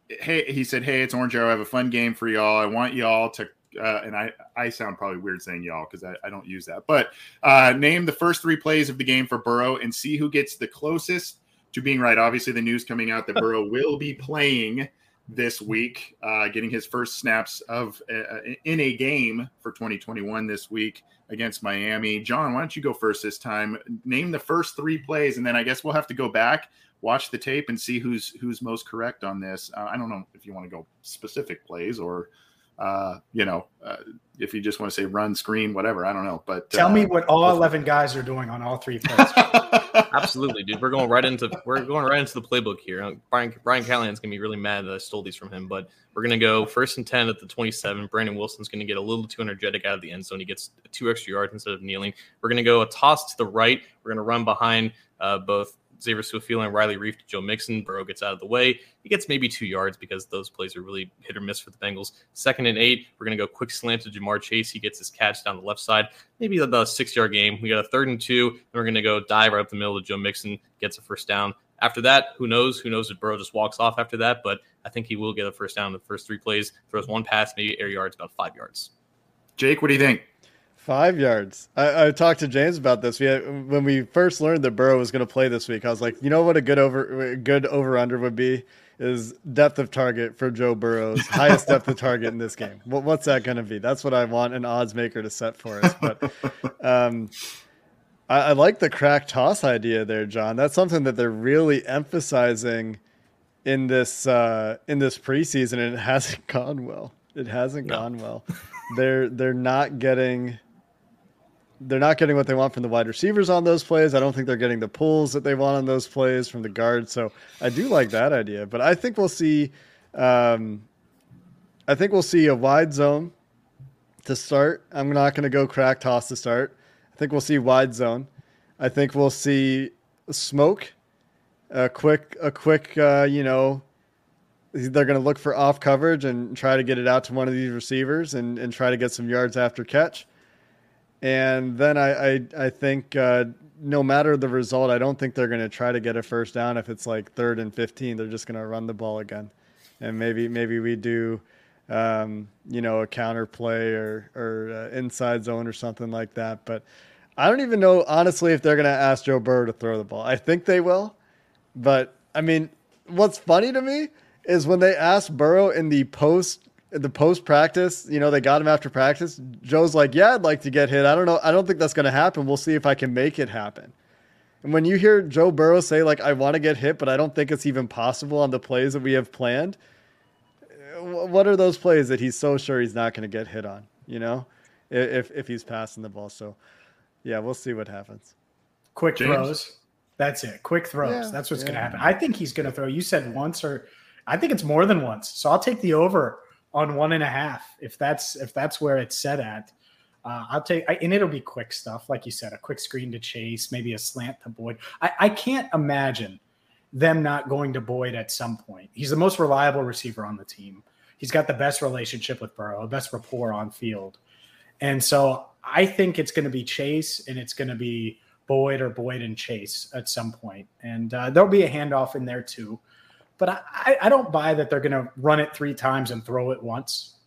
Speaker 1: hey, he said, hey, it's Orange Arrow. I have a fun game for y'all. I want y'all to, uh, and I, I sound probably weird saying y'all because I, I, don't use that, but uh, name the first three plays of the game for Burrow and see who gets the closest to being right. Obviously, the news coming out that Burrow will be playing this week, uh, getting his first snaps of uh, in a game for 2021 this week against Miami. John, why don't you go first this time? Name the first three plays, and then I guess we'll have to go back watch the tape and see who's who's most correct on this. Uh, I don't know if you want to go specific plays or uh, you know, uh, if you just want to say run, screen, whatever, I don't know. But
Speaker 4: tell me uh, what all eleven guys are doing on all three plays.
Speaker 2: Absolutely, dude. We're going right into we're going right into the playbook here. Uh, Brian Brian Callahan's gonna be really mad that I stole these from him, but we're gonna go first and ten at the twenty-seven. Brandon Wilson's gonna get a little too energetic out of the end zone. He gets two extra yards instead of kneeling. We're gonna go a toss to the right. We're gonna run behind uh, both Xavier Su'a-Filo and Riley Reiff to Joe Mixon. Burrow gets out of the way. He gets maybe two yards because those plays are really hit or miss for the Bengals. Second and eight, we're going to go quick slant to Ja'Marr Chase. He gets his catch down the left side. Maybe about a six yard game. We got a third and two, and we're going to go dive right up the middle to Joe Mixon, gets a first down. After that, who knows? Who knows if Burrow just walks off after that? But I think he will get a first down in the first three plays. Throws one pass, maybe air yards, about five yards.
Speaker 1: Jake, what do you think?
Speaker 3: Five yards. I, I, talked to James about this. We had, when we first learned that Burrow was going to play this week. I was like, you know what a good over good over under would be is depth of target for Joe Burrow's highest depth of target in this game. What, what's that going to be? That's what I want an odds maker to set for us. But um, I, I like the crack toss idea there, John. That's something that they're really emphasizing in this uh, in this preseason, and it hasn't gone well. It hasn't no. gone well. They're they're not getting they're not getting what they want from the wide receivers on those plays. I don't think they're getting the pulls that they want on those plays from the guards. So I do like that idea, but I think we'll see. Um, I think we'll see a wide zone to start. I'm not going to go crack toss to start. I think we'll see wide zone. I think we'll see smoke, a quick, a quick, uh, you know, they're going to look for off coverage and try to get it out to one of these receivers and, and try to get some yards after catch. And then I I, I think uh, no matter the result, I don't think they're going to try to get a first down if it's like third and fifteen. They're just going to run the ball again, and maybe maybe we do. Um, you know, a counter play or or uh, inside zone or something like that. But I don't even know honestly if they're going to ask Joe Burrow to throw the ball. I think they will, but I mean, what's funny to me is when they asked Burrow in the post the post practice, you know, they got him after practice. Joe's like, "Yeah, I'd like to get hit. I don't know. I don't think that's going to happen. We'll see if I can make it happen." And when you hear Joe Burrow say like, "I want to get hit, but I don't think it's even possible on the plays that we have planned," what are those plays that he's so sure he's not going to get hit on? You know, if if he's passing the ball. So, yeah, we'll see what happens.
Speaker 4: Quick James? throws. That's it. Quick throws. Yeah, that's what's yeah. going to happen. I think he's going to throw. You said once, or I think it's more than once. So I'll take the over on one and a half if that's if that's where it's set at. Uh, I'll take, and it'll be quick stuff, like you said, a quick screen to Chase, maybe a slant to Boyd. I, I can't imagine them not going to Boyd at some point. He's the most reliable receiver on the team. He's got the best relationship with Burrow, the best rapport on field. And so I think it's going to be Chase and it's going to be Boyd or Boyd and Chase at some point. And uh, there'll be a handoff in there too. But I, I don't buy that they're going to run it three times and throw it once,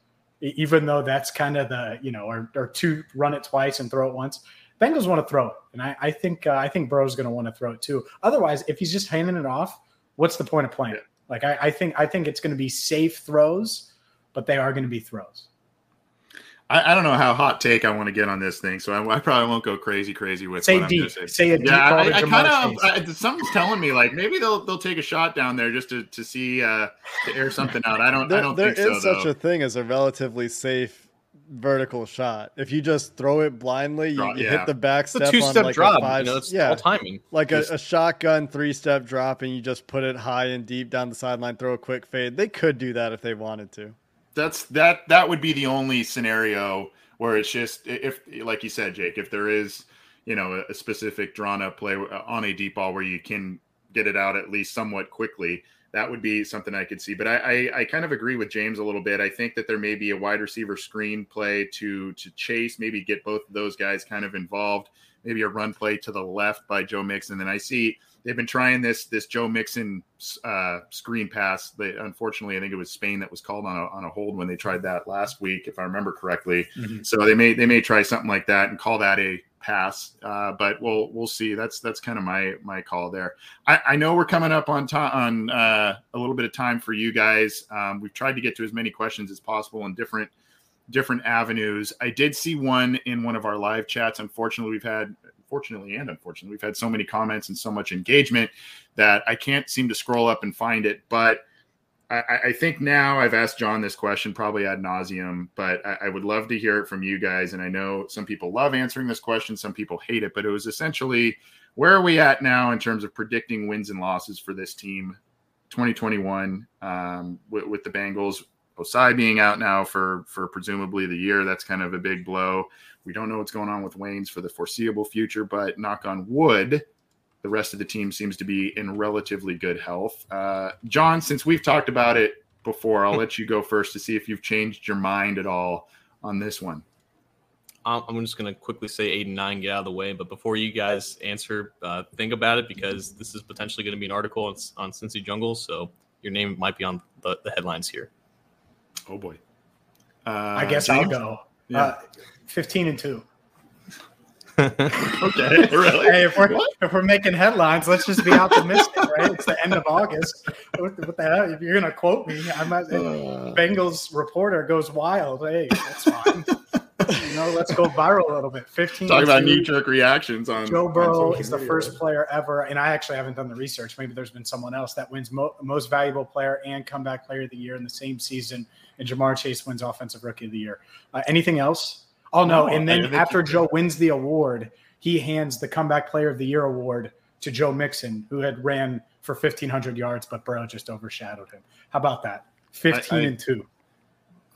Speaker 4: even though that's kind of the, you know, or, or two, run it twice and throw it once. Bengals want to throw it. And I, I think uh, I think Burrow's going to want to throw it too. Otherwise, if he's just handing it off, what's the point of playing? It? Like I, I think I think it's going to be safe throws, but they are going to be throws.
Speaker 1: I, I, don't know how hot take I want to get on this thing, so I, I probably won't go crazy, crazy with it.
Speaker 4: say deep. Say. say a deep.
Speaker 1: Yeah, I, I kind of something's telling me like maybe they'll they'll take a shot down there just to to see uh, to air something out. I don't.
Speaker 3: There,
Speaker 1: I don't.
Speaker 3: There
Speaker 1: think
Speaker 3: is
Speaker 1: so,
Speaker 3: such
Speaker 1: though.
Speaker 3: a thing as a relatively safe vertical shot. If you just throw it blindly, you, you yeah. hit the back step.
Speaker 2: It's a two-step
Speaker 3: like
Speaker 2: drop.
Speaker 3: Five,
Speaker 2: you know, it's yeah, all timing.
Speaker 3: Like a, a, shotgun three-step drop, and you just put it high and deep down the sideline. Throw a quick fade. They could do that if they wanted to.
Speaker 1: That's that. That would be the only scenario where it's just if, like you said, Jake, if there is, you know, a, specific drawn up play uh, on a deep ball where you can get it out at least somewhat quickly, that would be something I could see. But I, I, I, kind of agree with James a little bit. I think that there may be a wide receiver screen play to to Chase, maybe get both of those guys kind of involved. Maybe a run play to the left by Joe Mixon. And then I see they've been trying this this Joe Mixon uh, screen pass. They, unfortunately, I think it was Spain that was called on a, on a hold when they tried that last week, if I remember correctly. Mm-hmm. So they may they may try something like that and call that a pass. Uh, but we'll we'll see. That's that's kind of my my call there. I, I know we're coming up on time on uh, a little bit of time for you guys. Um, we've tried to get to as many questions as possible in different different avenues. I did see one in one of our live chats. Unfortunately, we've had fortunately and unfortunately, we've had so many comments and so much engagement that I can't seem to scroll up and find it. But I, I think now I've asked John this question probably ad nauseum, but I, I, would love to hear it from you guys. And I know some people love answering this question, some people hate it, but it was essentially where are we at now in terms of predicting wins and losses for this team 2021 um, with, with the Bengals? Ossai being out now for for presumably the year, that's kind of a big blow. We don't know what's going on with Waynes for the foreseeable future, but knock on wood, the rest of the team seems to be in relatively good health. Uh, John, since we've talked about it before, I'll let you go first to see if you've changed your mind at all on this one.
Speaker 2: I'm just going to quickly say eight and nine, get out of the way. But before you guys answer, uh, think about it because this is potentially going to be an article on, on Cincy Jungle. So your name might be on the, the headlines here.
Speaker 1: Oh, boy.
Speaker 4: Uh, I guess James? I'll go. Yeah. Uh, 15 and 2.
Speaker 1: okay, really?
Speaker 4: Hey, if we're if we're making headlines, let's just be optimistic, right? It's the end of August. What, what the hell? If you're gonna quote me, I might. Uh, Bengals reporter goes wild. Hey, that's fine. you know, let's go viral a little bit. 15.
Speaker 1: Talk about knee jerk reactions on
Speaker 4: Joe Burrow
Speaker 1: on
Speaker 4: is the first player ever, and I actually haven't done the research. Maybe there's been someone else that wins mo- most valuable player and comeback player of the year in the same season, and Ja'Marr Chase wins offensive rookie of the year. Uh, anything else? Oh no! no and then after Joe wins the award, he hands the comeback player of the year award to Joe Mixon, who had ran for fifteen hundred yards, but Burrow just overshadowed him. How about that? Fifteen I, I, and two.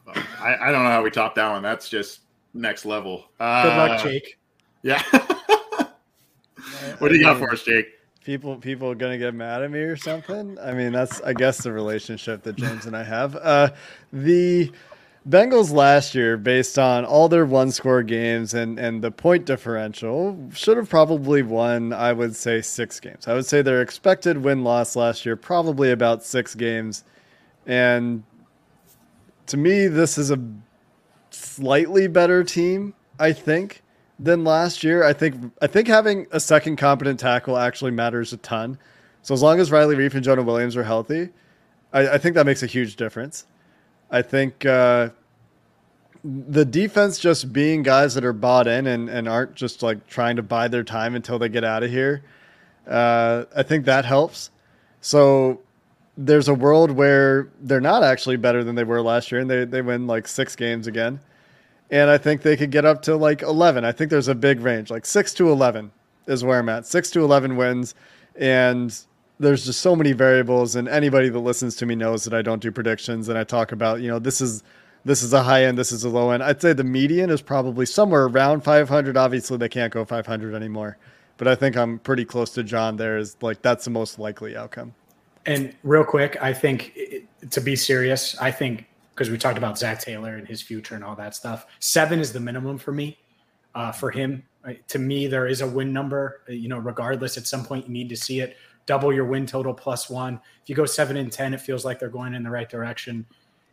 Speaker 1: I, I, don't know how we top that one. That's just next level.
Speaker 4: Uh, Good luck, Jake.
Speaker 1: Yeah. what do you got for us, Jake?
Speaker 3: People, people are gonna get mad at me or something. I mean, that's I guess the relationship that James and I have. Uh, the Bengals last year, based on all their one score games and, and the point differential, should have probably won, I would say, six games. I would say their expected win loss last year, probably about six games. And to me, this is a slightly better team, I think, than last year. I think I think having a second competent tackle actually matters a ton. So as long as Riley Reiff and Jonah Williams are healthy, I, I think that makes a huge difference. I think uh, the defense just being guys that are bought in and, and aren't just like trying to buy their time until they get out of here. Uh, I think that helps. So there's a world where they're not actually better than they were last year and they, they win like six games again. And I think they could get up to like 11. I think there's a big range, like six to 11 is where I'm at. Six to 11 wins. And there's just so many variables and anybody that listens to me knows that I don't do predictions and I talk about, you know, this is this is a high end, this is a low end. I'd say the median is probably somewhere around 500. Obviously, they can't go 500 anymore, but I think I'm pretty close to John. There is like that's the most likely outcome.
Speaker 4: And real quick, I think to be serious, I think because we talked about Zac Taylor and his future and all that stuff, seven is the minimum for me. Uh, for him, to me, there is a win number. You know, regardless, at some point you need to see it. Double your win total plus one. If you go seven and ten, it feels like they're going in the right direction.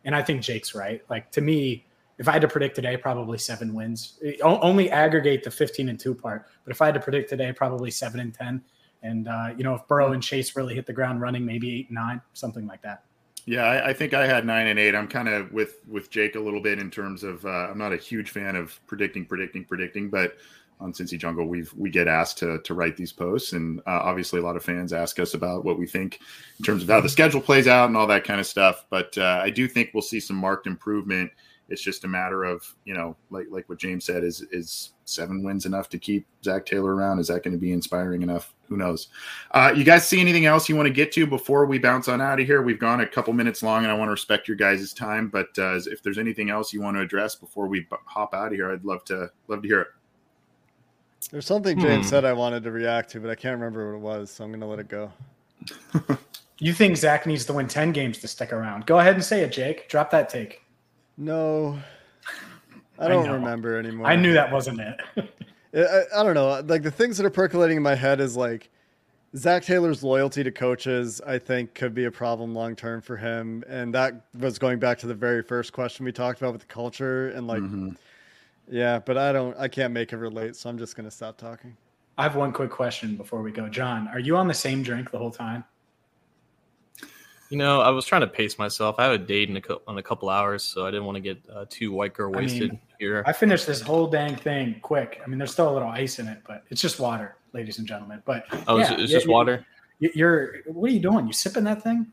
Speaker 4: And I think Jake's right. Like to me, if I had to predict today, probably seven wins. Only aggregate the 15 and two part. But if I had to predict today, probably seven and 10. And, uh, you know, if Burrow and Chase really hit the ground running, maybe eight and nine, something like that.
Speaker 1: Yeah, I, I think I had nine and eight. I'm kind of with with Jake a little bit in terms of uh, I'm not a huge fan of predicting, predicting, predicting, but on Cincy Jungle, we've we get asked to to write these posts, and uh, obviously a lot of fans ask us about what we think in terms of how the schedule plays out and all that kind of stuff. But uh, I do think we'll see some marked improvement. It's just a matter of you know, like like what James said, is is seven wins enough to keep Zac Taylor around? Is that going to be inspiring enough? Who knows? Uh, you guys see anything else you want to get to before we bounce on out of here? We've gone a couple minutes long, and I want to respect your guys' time. But uh, if there's anything else you want to address before we hop out of here, I'd love to love to hear it.
Speaker 3: There's something James hmm. said I wanted to react to, but I can't remember what it was, so I'm going to let it go.
Speaker 4: you think Zac needs to win 10 games to stick around? Go ahead and say it, Jake. Drop that take.
Speaker 3: No, I don't I remember anymore.
Speaker 4: I knew that wasn't it.
Speaker 3: I, I, don't know. Like the things that are percolating in my head is like Zac Taylor's loyalty to coaches. I think could be a problem long term for him, and that was going back to the very first question we talked about with the culture and like. Mm-hmm yeah, but I don't. I can't make it relate, so I'm just gonna stop talking.
Speaker 4: I have one quick question before we go, John. Are you on the same drink the whole time?
Speaker 2: You know, I was trying to pace myself. I have a date in a, co- in a couple hours, so I didn't want to get uh, too white girl wasted I mean, here.
Speaker 4: I finished this whole dang thing quick. I mean, there's still a little ice in it, but it's just water, ladies and gentlemen. But
Speaker 2: oh, yeah, it's, it's just water.
Speaker 4: You're what are you doing? You sipping that thing?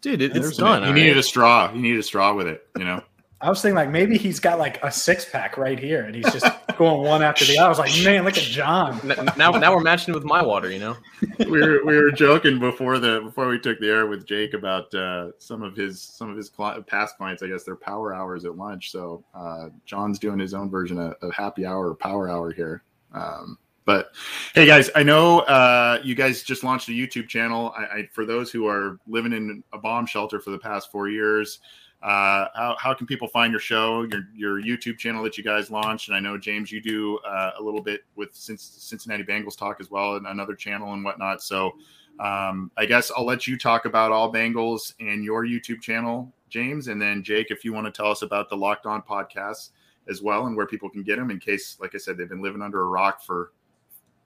Speaker 2: Dude, it, it's done.
Speaker 1: You needed a straw. You needed a straw with it. You know.
Speaker 4: I was thinking like maybe he's got like a six pack right here, and he's just going one after the other. I was like, man, look at John.
Speaker 2: Now, now we're matching with my water. You know,
Speaker 1: we were we were joking before the before we took the air with Jake about uh, some of his some of his past clients. I guess their power hours at lunch. So uh, John's doing his own version of, of happy hour or power hour here. Um, but hey, guys, I know uh, you guys just launched a YouTube channel. I, I, for those who are living in a bomb shelter for the past four years. Uh, how, how can people find your show, your your YouTube channel that you guys launched? And I know James, you do uh, a little bit with Cincinnati Bengals talk as well, and another channel and whatnot. So um, I guess I'll let you talk about all Bengals and your YouTube channel, James, and then Jake, if you want to tell us about the Locked On podcast as well and where people can get them in case, like I said, they've been living under a rock for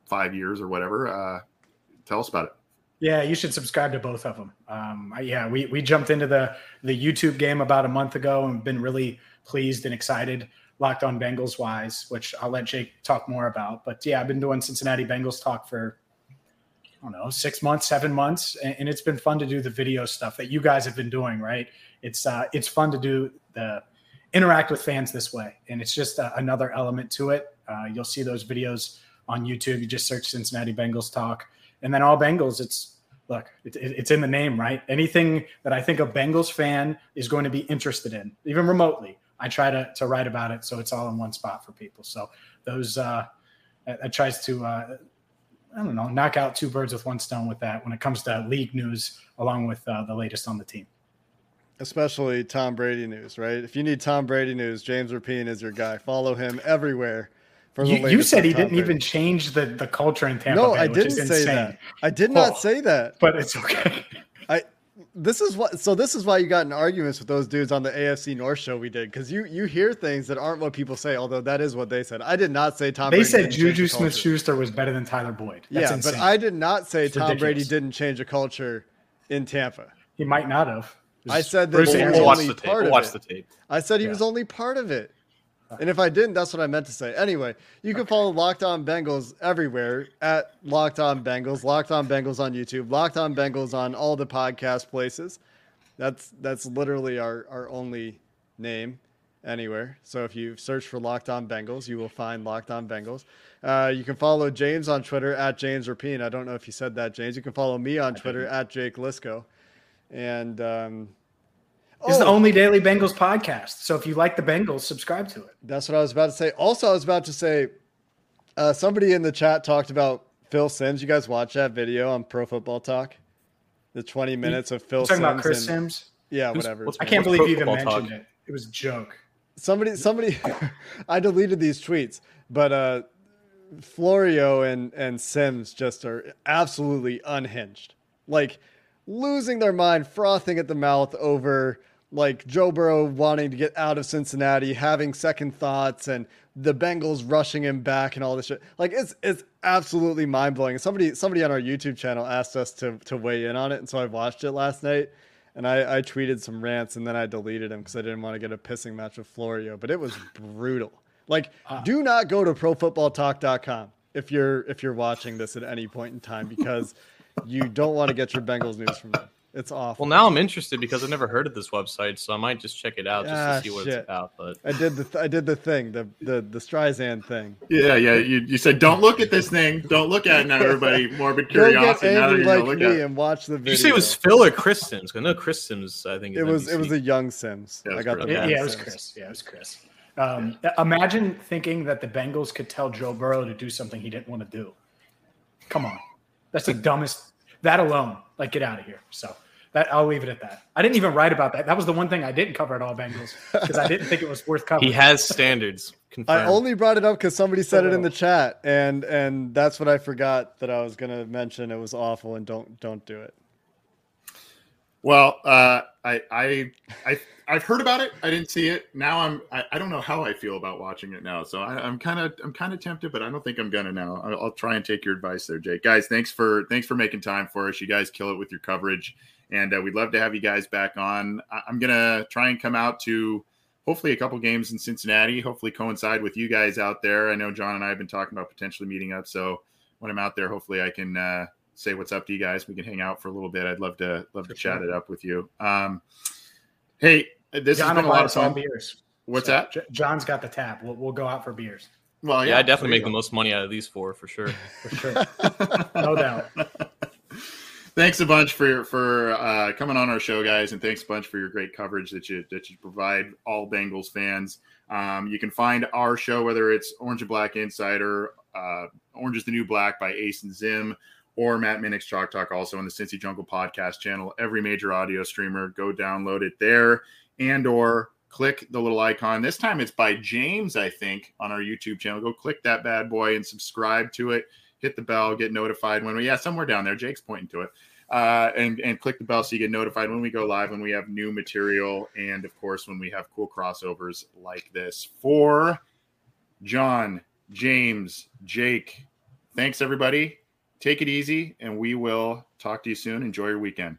Speaker 1: five years or whatever. Uh, tell us about it.
Speaker 4: Yeah, you should subscribe to both of them. Um, yeah, we we jumped into the the YouTube game about a month ago and been really pleased and excited. Locked on Bengals wise, which I'll let Jake talk more about. But yeah, I've been doing Cincinnati Bengals talk for I don't know six months, seven months, and, and it's been fun to do the video stuff that you guys have been doing. Right? It's uh, it's fun to do the interact with fans this way, and it's just uh, another element to it. Uh, you'll see those videos on YouTube. You just search Cincinnati Bengals talk and then all Bengals, it's look, it, it, it's in the name, right? Anything that I think a Bengals fan is going to be interested in, even remotely, I try to to write about it so it's all in one spot for people. So those uh, that, tries to uh, I don't know knock out two birds with one stone with that when it comes to league news along with uh, the latest on the team.
Speaker 3: Especially Tom Brady news, right? If you need Tom Brady news, James Rapien is your guy. Follow him everywhere
Speaker 4: you, you, said he didn't even change the, the culture in Tampa
Speaker 3: no,
Speaker 4: Bay.
Speaker 3: I didn't say that. I did not oh, say that.
Speaker 4: But it's okay.
Speaker 3: I this is what so this is why you got in arguments with those dudes on the AFC North show we did because you you hear things that aren't what people say. Although that is what they said. I did not say Tom.
Speaker 4: They
Speaker 3: Brady
Speaker 4: said Juju Smith Schuster was better than Tyler Boyd.
Speaker 3: That's yeah, insane. but I did not say it's Tom ridiculous. Brady didn't change the culture in Tampa.
Speaker 4: He might not have.
Speaker 3: I said that he was only part we'll of it. I said he yeah. was only part of it. And if I didn't, that's what I meant to say. Anyway, you can okay. follow Locked On Bengals everywhere at Locked On Bengals, Locked On Bengals on YouTube, Locked On Bengals on all the podcast places. That's that's literally our, our only name anywhere. So if you search for Locked On Bengals, you will find Locked On Bengals. Uh, you can follow James on Twitter at James Rapien. I don't know if you said that, James. You can follow me on Twitter at Jake Liskow. And um,
Speaker 4: It's the only daily Bengals podcast. So if you like the Bengals, subscribe to it.
Speaker 3: That's what I was about to say. Also, I was about to say, uh, somebody in the chat talked about Phil Simms. You guys watch that video on Pro Football Talk? The 20 minutes of Phil
Speaker 4: talking
Speaker 3: Simms.
Speaker 4: about Chris
Speaker 3: and,
Speaker 4: Simms?
Speaker 3: Yeah,
Speaker 2: Who's-
Speaker 3: whatever.
Speaker 2: what's-
Speaker 4: I can't
Speaker 2: What's
Speaker 4: believe you even mentioned
Speaker 2: Talk?
Speaker 4: it. It was a joke.
Speaker 3: somebody somebody I deleted these tweets, but uh Florio and and Simms just are absolutely unhinged. Like losing their mind, frothing at the mouth over like Joe Burrow wanting to get out of Cincinnati, having second thoughts and the Bengals rushing him back and all this shit. Like it's it's absolutely mind blowing. Somebody somebody on our YouTube channel asked us to to weigh in on it, and so I watched it last night and I, I tweeted some rants and then I deleted them because I didn't want to get a pissing match with Florio. But it was brutal. Like, uh, do not go to profootballtalk.com if you're if you're watching this at any point in time because you don't want to get your Bengals news from them. It's awful.
Speaker 2: Well, now I'm interested because I've never heard of this website, so I might just check it out just
Speaker 3: Ah,
Speaker 2: to see what
Speaker 3: shit.
Speaker 2: it's about. But
Speaker 3: I did the th- I did the thing the the the Streisand thing.
Speaker 1: Yeah, yeah. You, you said don't look at this thing. Don't look at it now, everybody. Morbid
Speaker 3: Go get
Speaker 1: curiosity. Now that
Speaker 3: angry
Speaker 1: you're gonna
Speaker 3: like
Speaker 1: look
Speaker 3: me
Speaker 1: at it.
Speaker 3: and watch the video.
Speaker 2: did you say it was Phil or Chris Simms? 'Cause I know Chris Simms. I think
Speaker 3: It was it was a young Simms.
Speaker 1: Yeah, it
Speaker 3: I
Speaker 1: was
Speaker 3: got
Speaker 1: Chris.
Speaker 3: the
Speaker 4: Yeah, yeah, it was Chris. Yeah, it was Chris. Um, imagine thinking that the Bengals could tell Joe Burrow to do something he didn't want to do. Come on, that's the dumbest. That alone, like, get out of here. So that I'll leave it at that. I didn't even write about that. That was the one thing I didn't cover at all Bengals because I didn't think it was worth covering.
Speaker 2: he has standards. Confirmed.
Speaker 3: I only brought it up because somebody said it in the chat, and and that's what I forgot that I was gonna mention. It was awful, and don't don't do it.
Speaker 1: Well, uh, I, I, I, I've heard about it. I didn't see it. Now I'm. I, I don't know how I feel about watching it now. So I, I'm kind of, I'm kind of tempted, but I don't think I'm gonna now. I'll, I'll try and take your advice there, Jake. Guys, thanks for, thanks for making time for us. You guys kill it with your coverage, and uh, we'd love to have you guys back on. I, I'm gonna try and come out to hopefully a couple games in Cincinnati. Hopefully coincide with you guys out there. I know John and I have been talking about potentially meeting up. So when I'm out there, hopefully I can. Uh, say what's up to you guys. We can hang out for a little bit. I'd love to love to chat it up with you. Um, hey, this
Speaker 4: John
Speaker 1: has been a lot of fun.
Speaker 4: beers.
Speaker 1: What's
Speaker 4: So,
Speaker 1: that?
Speaker 4: J- John's got the tap. We'll, we'll go out for beers
Speaker 1: Well,
Speaker 2: yeah, I definitely
Speaker 1: there
Speaker 2: make the most money out of these four for sure.
Speaker 4: for sure. no doubt.
Speaker 1: Thanks a bunch for for uh, coming on our show, guys, and thanks a bunch for your great coverage that you that you provide all Bengals fans. Um, you can find our show whether it's Orange and Black Insider, uh, Orange is the New Black by Ace and Zim, or Matt Minnick's Chalk Talk, also on the Cincy Jungle podcast channel. Every major audio streamer, go download it there, and or click the little icon. This time it's by James, I think, on our YouTube channel. Go click that bad boy and subscribe to it. Hit the bell, get notified when we yeah somewhere down there. Jake's pointing to it. Uh, and and click the bell so you get notified when we go live, when we have new material, and of course when we have cool crossovers like this. For John, James, Jake, thanks everybody. Take it easy, and we will talk to you soon. Enjoy your weekend.